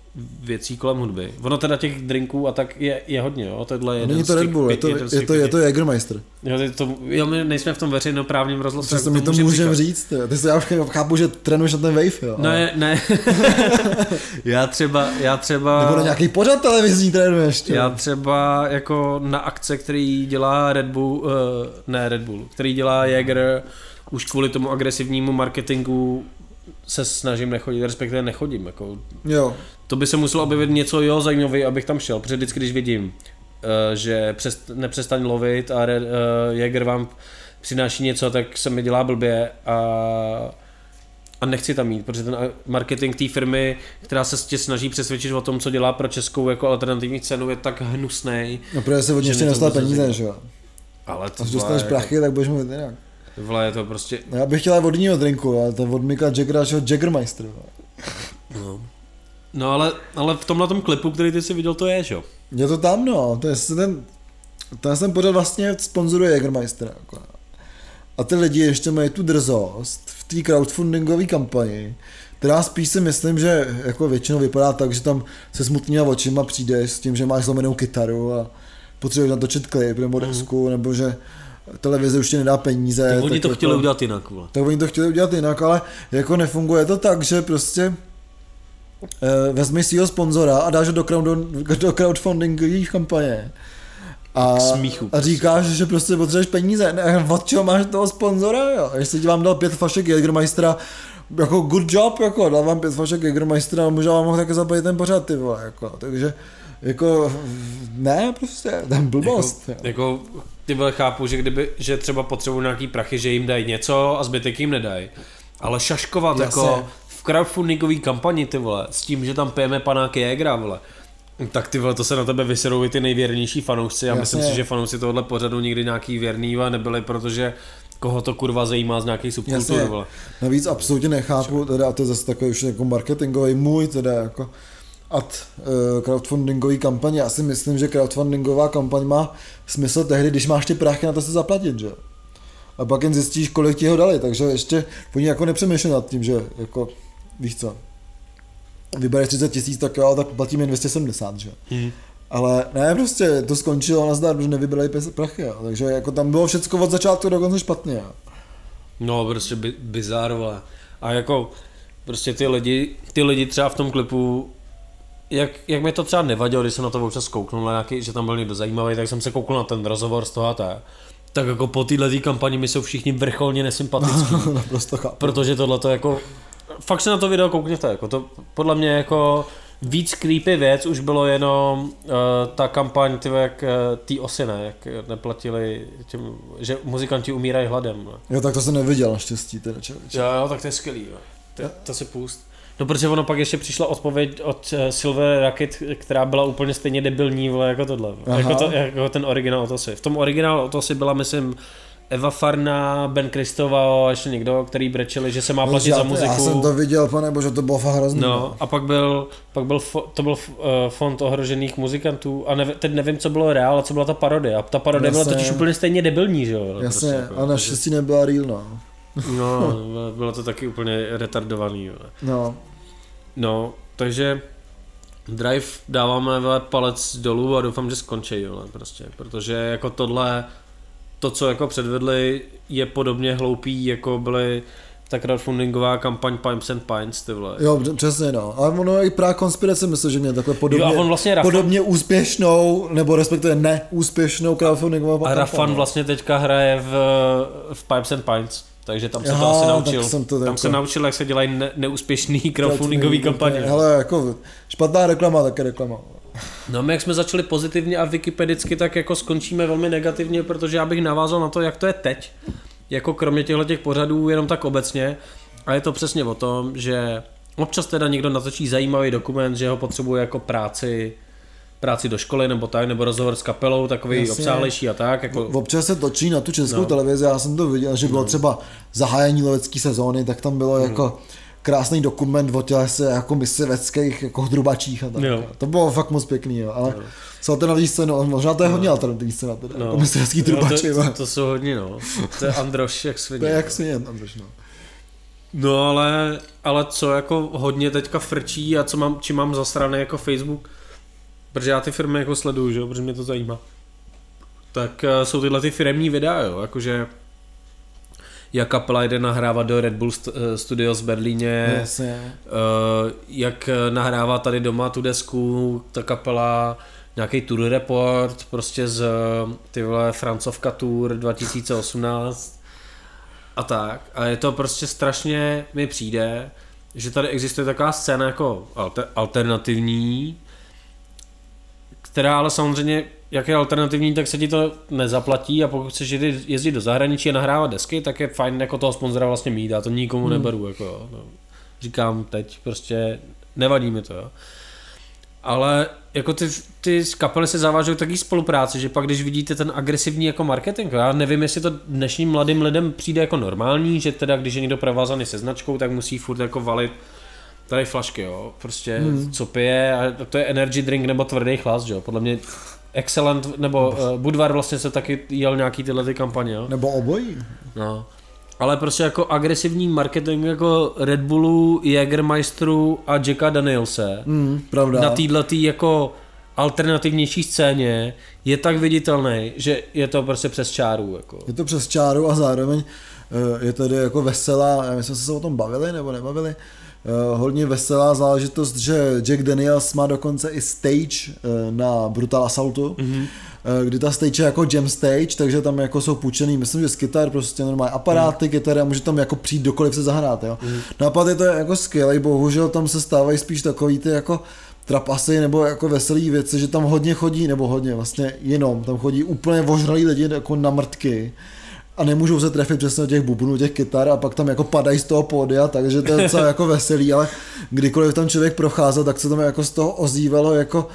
věcí kolem hudby. Ono teda těch drinků a tak je, je hodně, jo. Tohle je jeden Není to Red Bull, je to, je to, je to Jägermeister. Jo, to, jo, my nejsme v tom veřejnoprávním rozhlasu. Jak mi to můžem můžem říct. jo. Ty se já už chápu, že trénuješ na ten wave, jo. ale- Ne, ne. [LAUGHS] já třeba, já třeba... Nebo na nějaký pořad televizní trénuješ. jo. Já třeba jako na akce, který dělá Red Bull, uh, ne Red Bull, který dělá Jäger, už kvůli tomu agresivnímu marketingu se snažím nechodit, respektive nechodím. Jako. Jo, To by se muselo objevit něco jo zajímavé, abych tam šel, protože vždycky, když vidím, uh, že přest, nepřestaň lovit a uh, Jäger vám přináší něco, tak se mi dělá blbě a a nechci tam jít, protože ten marketing té firmy, která se tě snaží přesvědčit o tom, co dělá pro českou jako alternativní cenu, je tak hnusný. no protože se od něj dostal peníze, že jo. Ale to Až dostaneš vole, prachy, tak budeš mluvit jinak. Vole, je to prostě... No, Já bych chtěl vodního drinku, ale to od Mika Jaggera, že Jaggermeister. No, no ale, ale v tomhle tom klipu, který ty si viděl, to je, že jo? Je to tam, no. To je ten, ten jsem pořád vlastně sponzoruje Jägermeistera. Jako. A ty lidi ještě mají tu drzost v té crowdfundingové kampani, která spíš si myslím, že jako většinou vypadá tak, že tam se smutnýma očima přijdeš s tím, že máš zlomenou kytaru a potřebuješ natočit klip nebo desku, nebo že televize už ti nedá peníze. Tak oni to jako- chtěli udělat jinak, vole. tak oni to chtěli udělat jinak, ale jako nefunguje to tak, že prostě eh, vezmi svého sponzora a dáš ho do, crowd, do crowdfundingové kampaně. A, smíchu a říkáš, že prostě potřebuješ peníze. Ne, od čeho máš toho sponzora? Jo? Jestli ti vám dal pět fašek Jägermeistera, jako good job, jako dal vám pět fašek Jägermeistera, možná vám mohl také zaplatit ten pořád, ty vole, jako, takže jako, ne, prostě, ten blbost. Jako, Jako, jako ty vole chápu, že kdyby, že třeba potřebují nějaký prachy, že jim dají něco a zbytek jim nedají. Ale šaškovat Jasně. jako v crowdfundingové kampani, ty vole, s tím, že tam pijeme panáky Jägera, vole. Tak ty vole, to se na tebe vyserou i ty nejvěrnější fanoušci. Já myslím si, že fanoušci tohohle pořadu nikdy nějaký věrný a nebyli, protože koho to kurva zajímá z nějakých subkultur. Navíc absolutně nechápu, teda, a to je zase takový už jako marketingový můj, teda jako ad uh, crowdfundingový kampaně. Já si myslím, že crowdfundingová kampaň má smysl tehdy, když máš ty prachy na to se zaplatit, že? A pak jen zjistíš, kolik ti ho dali, takže ještě oni jako nepřemýšlí nad tím, že jako, víš co, vybereš 30 tisíc, tak jo, tak platím jen 270, že? Hmm. Ale ne, prostě to skončilo na zdar, že nevybrali prachy, jo. takže jako tam bylo všecko od začátku do konce špatně. Jo. No, prostě bi- bizár, vole. A jako, prostě ty lidi, ty lidi třeba v tom klipu, jak, jak mi to třeba nevadilo, když jsem na to občas kouknul, nějaký, že tam byl někdo zajímavý, tak jsem se kouknul na ten rozhovor z toho a tak. Tak jako po této kampani mi jsou všichni vrcholně nesympatický, [LAUGHS] Naprosto chápu. protože tohle to jako, fakt se na to video koukněte, jako to podle mě jako víc creepy věc už bylo jenom uh, ta kampaň, ty jak uh, ty osy, ne, jak neplatili těm, že muzikanti umírají hladem. Ne? Jo, tak to jsem neviděl naštěstí, teda člověče. Jo, jo, tak to je skvělý, jo. To, to si pust. No protože ono pak ještě přišla odpověď od uh, Silver Rocket, která byla úplně stejně debilní, vole, jako tohle. Jako, to, jako ten originál Otosy. V tom originálu Otosy byla, myslím, Eva Farna, Ben Kristova a ještě někdo, který brečeli, že se má platit já, za muziku. Já jsem to viděl, pane bože, to bylo fakt hrozný. No, a pak byl, pak byl fo, to byl uh, fond ohrožených muzikantů a nev, teď nevím, co bylo reál a co byla ta parodie. A ta parodie Jasně. byla totiž úplně stejně debilní, že jo? Jasně, prostě, jako, a naštěstí nebyla real, no. No, [LAUGHS] bylo to taky úplně retardovaný. Jo. No, No, takže Drive dáváme vole, palec dolů a doufám, že skončí, jo, prostě, protože jako tohle, to, co jako předvedli, je podobně hloupý, jako byly ta crowdfundingová kampaň Pipes and Pines, ty vole. jo, přesně, no. A ono i právě konspirace myslím, že mě takhle podobně, Jo, a on vlastně Rafan- podobně úspěšnou, nebo respektive neúspěšnou crowdfundingovou A kampaň, Rafan no. vlastně teďka hraje v, v Pipes and Pines, takže tam se to Aha, asi tak naučil. jsem to tam jako- se naučil, jak se dělají ne, neúspěšný crowdfundingový kampaně. Hele, jako špatná reklama, také reklama. No my jak jsme začali pozitivně a wikipedicky, tak jako skončíme velmi negativně, protože já bych navázal na to, jak to je teď. Jako kromě těchto těch pořadů, jenom tak obecně. A je to přesně o tom, že občas teda někdo natočí zajímavý dokument, že ho potřebuje jako práci práci do školy nebo tak, nebo rozhovor s kapelou, takový Jasně. obsálejší a tak. Jako, Občas se točí na tu českou No. televizi, já jsem to viděl, že bylo třeba zahájení lovecké sezóny, tak tam bylo jako krásný dokument o těle se jako mysliveckých jako hrubačích a tak. Jo. To bylo fakt moc pěkný, jo. ale co alternativní scéna, možná to je hodně alternativní scéna, teda, no. jako myslivecký No, trubači, to, to, to, to, jsou hodně, no. To je Androš, jak to svině. je jak jen, Androš, no. No ale, ale co jako hodně teďka frčí a co mám, či mám zasrané jako Facebook, protože já ty firmy jako sleduju, že jo, protože mě to zajímá. Tak uh, jsou tyhle ty firemní videa, jo, jakože jak kapela jde nahrávat do Red Bull eh, Studios v Berlíně, Jasně. Uh, jak nahrává tady doma tu desku, ta kapela, nějaký tour report, prostě z ty vole Francovka Tour 2018 a tak. A je to prostě strašně, mi přijde, že tady existuje taková scéna jako alter, alternativní, která ale samozřejmě, jak je alternativní, tak se ti to nezaplatí a pokud chceš jezdit do zahraničí a nahrávat desky, tak je fajn jako toho sponzora vlastně mít, já to nikomu hmm. neberu, jako jo. No. Říkám teď, prostě nevadí mi to, jo. Ale jako ty, ty kapely se zavážou taky spolupráci, že pak když vidíte ten agresivní jako marketing, já nevím, jestli to dnešním mladým lidem přijde jako normální, že teda když je někdo provázaný se značkou, tak musí furt jako valit tady flašky, jo, prostě hmm. co pije, a to je energy drink nebo tvrdý chlast, jo, podle mě Excellent, nebo uh, Budvar vlastně se taky jel nějaký tyhle ty kampaně, jo. Nebo obojí. No. Ale prostě jako agresivní marketing jako Red Bullu, Jägermeisteru a Jacka Danielse Hmm, pravda. na této jako alternativnější scéně je tak viditelný, že je to prostě přes čáru. Jako. Je to přes čáru a zároveň eh, je tady jako veselá, my jsme se o tom bavili nebo nebavili, hodně veselá záležitost, že Jack Daniels má dokonce i stage eh, na Brutal Assaultu, mm-hmm. kdy ta stage je jako jam stage, takže tam jako jsou půjčený, myslím, že z kytar, prostě normální aparáty, mm. kytary a může tam jako přijít dokoliv se zahrát, jo. Mm. No a pak je to jako skvělý, bohužel tam se stávají spíš takový ty jako trapasy nebo jako veselý věci, že tam hodně chodí, nebo hodně vlastně jenom, tam chodí úplně ožralí lidi jako na mrtky a nemůžou se trefit přesně do těch bubnů, těch kytar a pak tam jako padají z toho pódia, takže to je docela [LAUGHS] jako veselý, ale kdykoliv tam člověk procházel, tak se tam jako z toho ozývalo jako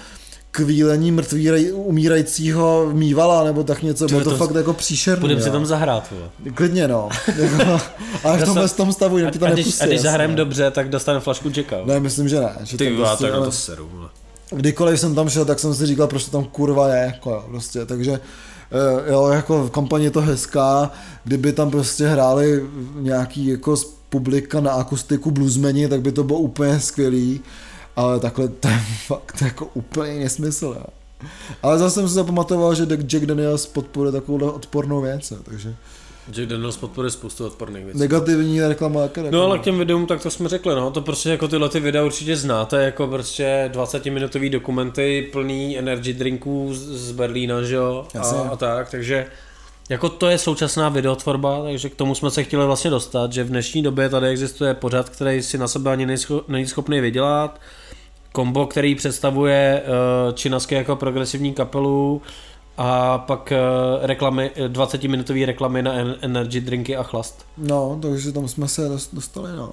kvílení mrtví umírajícího mývala, nebo tak něco, bylo to, to- fakt jako příšerný. Budeme si jo. tam zahrát. vole. Klidně no. Jako, [LAUGHS] ale v tomhle tom stavu jinak ti to A když, nepustí. a když zahrajeme dobře, tak dostaneme flašku Jacka. Ne, myslím, že ne. Že Ty prostě, tak na ale- to seru. vole. kdykoliv jsem tam šel, tak jsem si říkal, proč to tam kurva je, jako jo, prostě, takže jo, jako v kampani je to hezká, kdyby tam prostě hráli nějaký jako z publika na akustiku bluesmeni, tak by to bylo úplně skvělý, ale takhle to je [LAUGHS] fakt jako úplně nesmysl, jo. Ale zase jsem si zapamatoval, že Jack Daniels podporuje takovou odpornou věc, takže Jack Daniels podporuje spoustu odporných věcí. negativní reklama, jaká No reklama. ale k těm videům, tak to jsme řekli, no, to prostě jako tyhle ty videa určitě znáte, jako prostě 20 minutový dokumenty plný energy drinků z, Berlína, že jo, a, Jasně. a, tak, takže jako to je současná videotvorba, takže k tomu jsme se chtěli vlastně dostat, že v dnešní době tady existuje pořad, který si na sebe ani nejscho- není schopný vydělat, kombo, který představuje uh, činaské jako progresivní kapelu a pak uh, reklamy, 20 minutový reklamy na en- energy drinky a chlast. No, takže tam jsme se dost- dostali, no.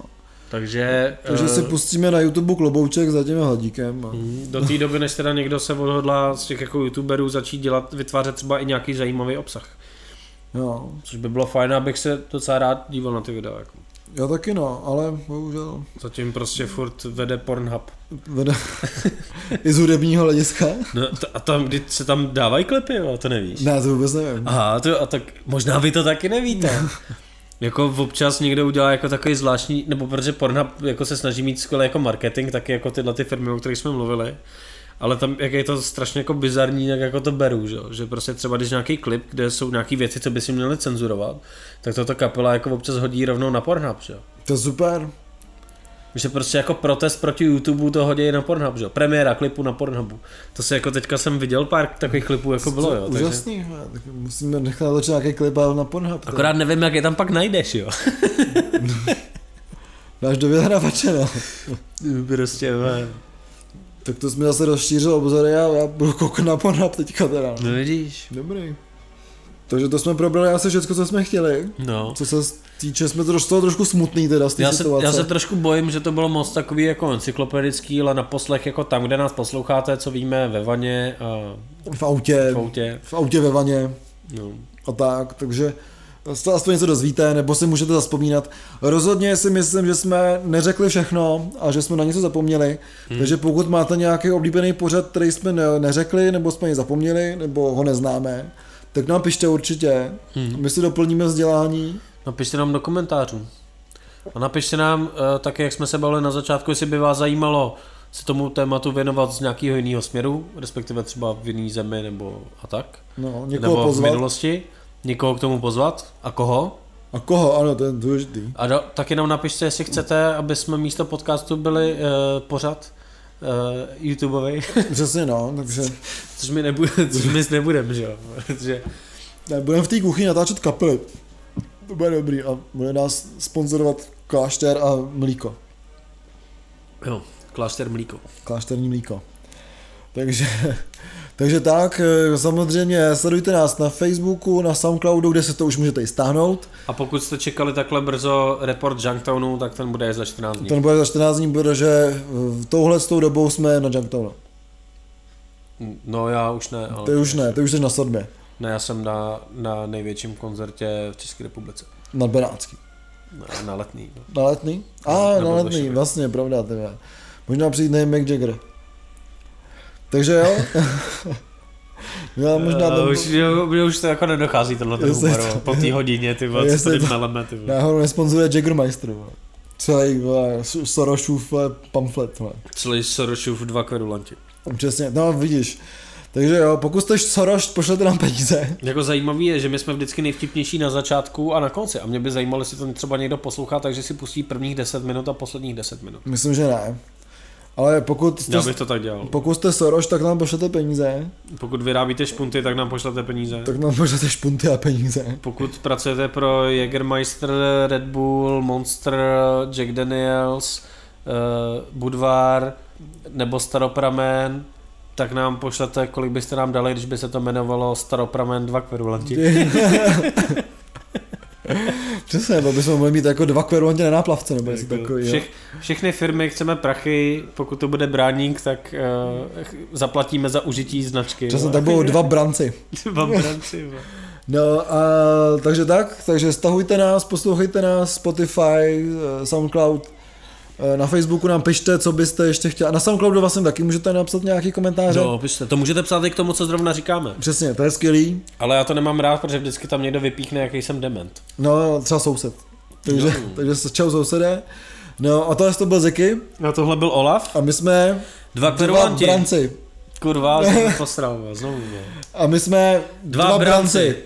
Takže, Takže si eh, pustíme na YouTube klobouček za tím hladíkem. A... mm, do té doby, než teda někdo se odhodlá z těch jako youtuberů začít dělat, vytvářet třeba i nějaký zajímavý obsah. Jo, Což by bylo fajn, abych se docela rád díval na ty videa. Jako. já taky no, ale bohužel Zatím prostě furt vede Pornhub. [LAUGHS] i z hudebního hlediska. No, to, a tam, kdy se tam dávají klipy, jo, to nevíš. Ne, to vůbec nevím. Aha, to, a tak možná vy to taky nevíte. [LAUGHS] jako občas někdo udělá jako takový zvláštní, nebo protože Pornhub jako se snaží mít skvělý jako marketing, taky jako tyhle ty firmy, o kterých jsme mluvili. Ale tam, jak je to strašně jako bizarní, tak jako to beru, že, jo? že prostě třeba když nějaký klip, kde jsou nějaké věci, co by si měli cenzurovat, tak to ta kapela jako občas hodí rovnou na Pornhub, že jo. To je super. Že prostě jako protest proti YouTube to hodí na Pornhub, že jo. Premiéra klipu na Pornhubu. To se jako teďka jsem viděl pár takových klipů jako bylo, jo. Takže... Úžasný, tak musíme nechat točit nějaký klip na Pornhub. to- Akorát nevím, jak je tam pak najdeš, jo. [LAUGHS] Dáš do vyhrávače, no. prostě, ve. Tak to jsme zase rozšířil obzory a já budu koukat na Pornhub teďka teda. No vidíš. Dobrý. Takže to jsme probrali asi všechno, co jsme chtěli. No. Co se týče, jsme z toho trošku smutný teda z té Já se, situace. já se trošku bojím, že to bylo moc takový jako encyklopedický, ale na poslech jako tam, kde nás posloucháte, co víme, ve vaně a V autě, v autě. v autě ve vaně No. a tak, takže to aspoň něco dozvíte, nebo si můžete zaspomínat. Rozhodně si myslím, že jsme neřekli všechno a že jsme na něco zapomněli, hmm. takže pokud máte nějaký oblíbený pořad, který jsme ne- neřekli, nebo jsme ji zapomněli, nebo ho neznáme, tak nám pište určitě. Hmm. My si doplníme vzdělání. Napište nám do komentářů. A napište nám, eh, taky jak jsme se bavili na začátku, jestli by vás zajímalo se tomu tématu věnovat z nějakého jiného směru, respektive třeba v jiný zemi nebo a tak. No, někoho nebo v pozvat. minulosti. Někoho k tomu pozvat. A koho? A koho? Ano, to je důležitý. A do, taky nám napište, jestli chcete, aby jsme místo podcastu byli uh, pořad uh, YouTubeový, [LAUGHS] Přesně no, takže což my, nebude, [LAUGHS] což my nebudeme, že jo. Protože ne, budeme v té kuchyni natáčet kapely. To bude dobrý a bude nás sponzorovat klášter a mlíko. jo, klášter mlíko. Klášterní mlíko. Takže, takže tak, eh, samozřejmě sledujte nás na Facebooku, na Soundcloudu, kde se to už můžete i stáhnout. A pokud jste čekali takhle brzo report Junktownu, tak ten bude za 14 dní. Ten bude za 14 dní, protože v touhle s tou dobou jsme na Junktownu. No já už ne, ale... To už ne, to už jsi na sodbě, Ne, já jsem na, na největším koncertě v České republice. na Benátský. Na, na letný. No. Na letný? A, Na na letný, vlastně, pravda, teda. Možná přijde Mick Jagger. Takže jo. [LAUGHS] Já možná Uh, tam, už, už, už to jako nedochází tohle ten humor, to- po té hodině, ty vole, co tady to- meleme, ty vole. náhodou nesponzoruje Jaggermeister. vole. Celý vole, Sorosův vole, pamflet. Vole. Celý Sorosův dva kverulanti. Přesně, no vidíš. Takže jo, pokud jste Soros, pošlete nám peníze. Jako zajímavý je, že my jsme vždycky nejvtipnější na začátku a na konci. A mě by zajímalo, jestli to třeba někdo poslouchá, takže si pustí prvních 10 minut a posledních 10 minut. Myslím, že ne. Ale pokud jste, Já bych to tak dělal. pokud jste Soros, tak nám pošlete peníze. Pokud vyrábíte špunty, tak nám pošlete peníze. Tak nám pošlete špunty a peníze. Pokud pracujete pro Jägermeister, Red Bull, Monster, Jack Daniels, uh, Budvar nebo Staropramen, tak nám pošlete, kolik byste nám dali, když by se to jmenovalo Staropramen 2 kverulanti. [LAUGHS] [LAUGHS] [LAUGHS] Přesně, to bychom mohli mít jako dva kverulanti na náplavce, nebo něco takový. Všech, všechny firmy chceme prachy, pokud to bude bráník, tak uh, zaplatíme za užití značky. Přesně, tak budou dva branci. [LAUGHS] Dva branci. No a takže tak, takže stahujte nás, poslouchejte nás, Spotify, eh, Soundcloud, na Facebooku nám pište, co byste ještě chtěli. A na Soundcloudu vlastně taky můžete napsat nějaký komentáře. No, pište, to můžete psát i k tomu, co zrovna říkáme. Přesně, to je skvělý. Ale já to nemám rád, protože vždycky tam někdo vypíchne, jaký jsem dement. No, třeba soused. Takže, No. [LAUGHS] takže čau sousede. No a tohle to byl Zeky A tohle byl Olaf. a my jsme Dva dva branci. Kurva, jsem [LAUGHS] to posral, znovu. A my jsme Dva dva, branci. branci.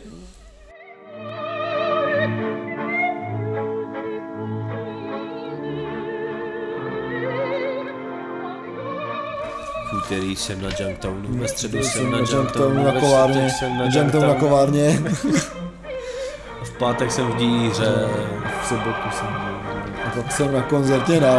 V úterý jsem na Junktownu, ve středu Jsem jsem na Junktownu na kovárně. jsem na Junktownu na kovárně. [LAUGHS] v pátek jsem v díře. V sobotu jsem byl. A pak jsem na koncertě na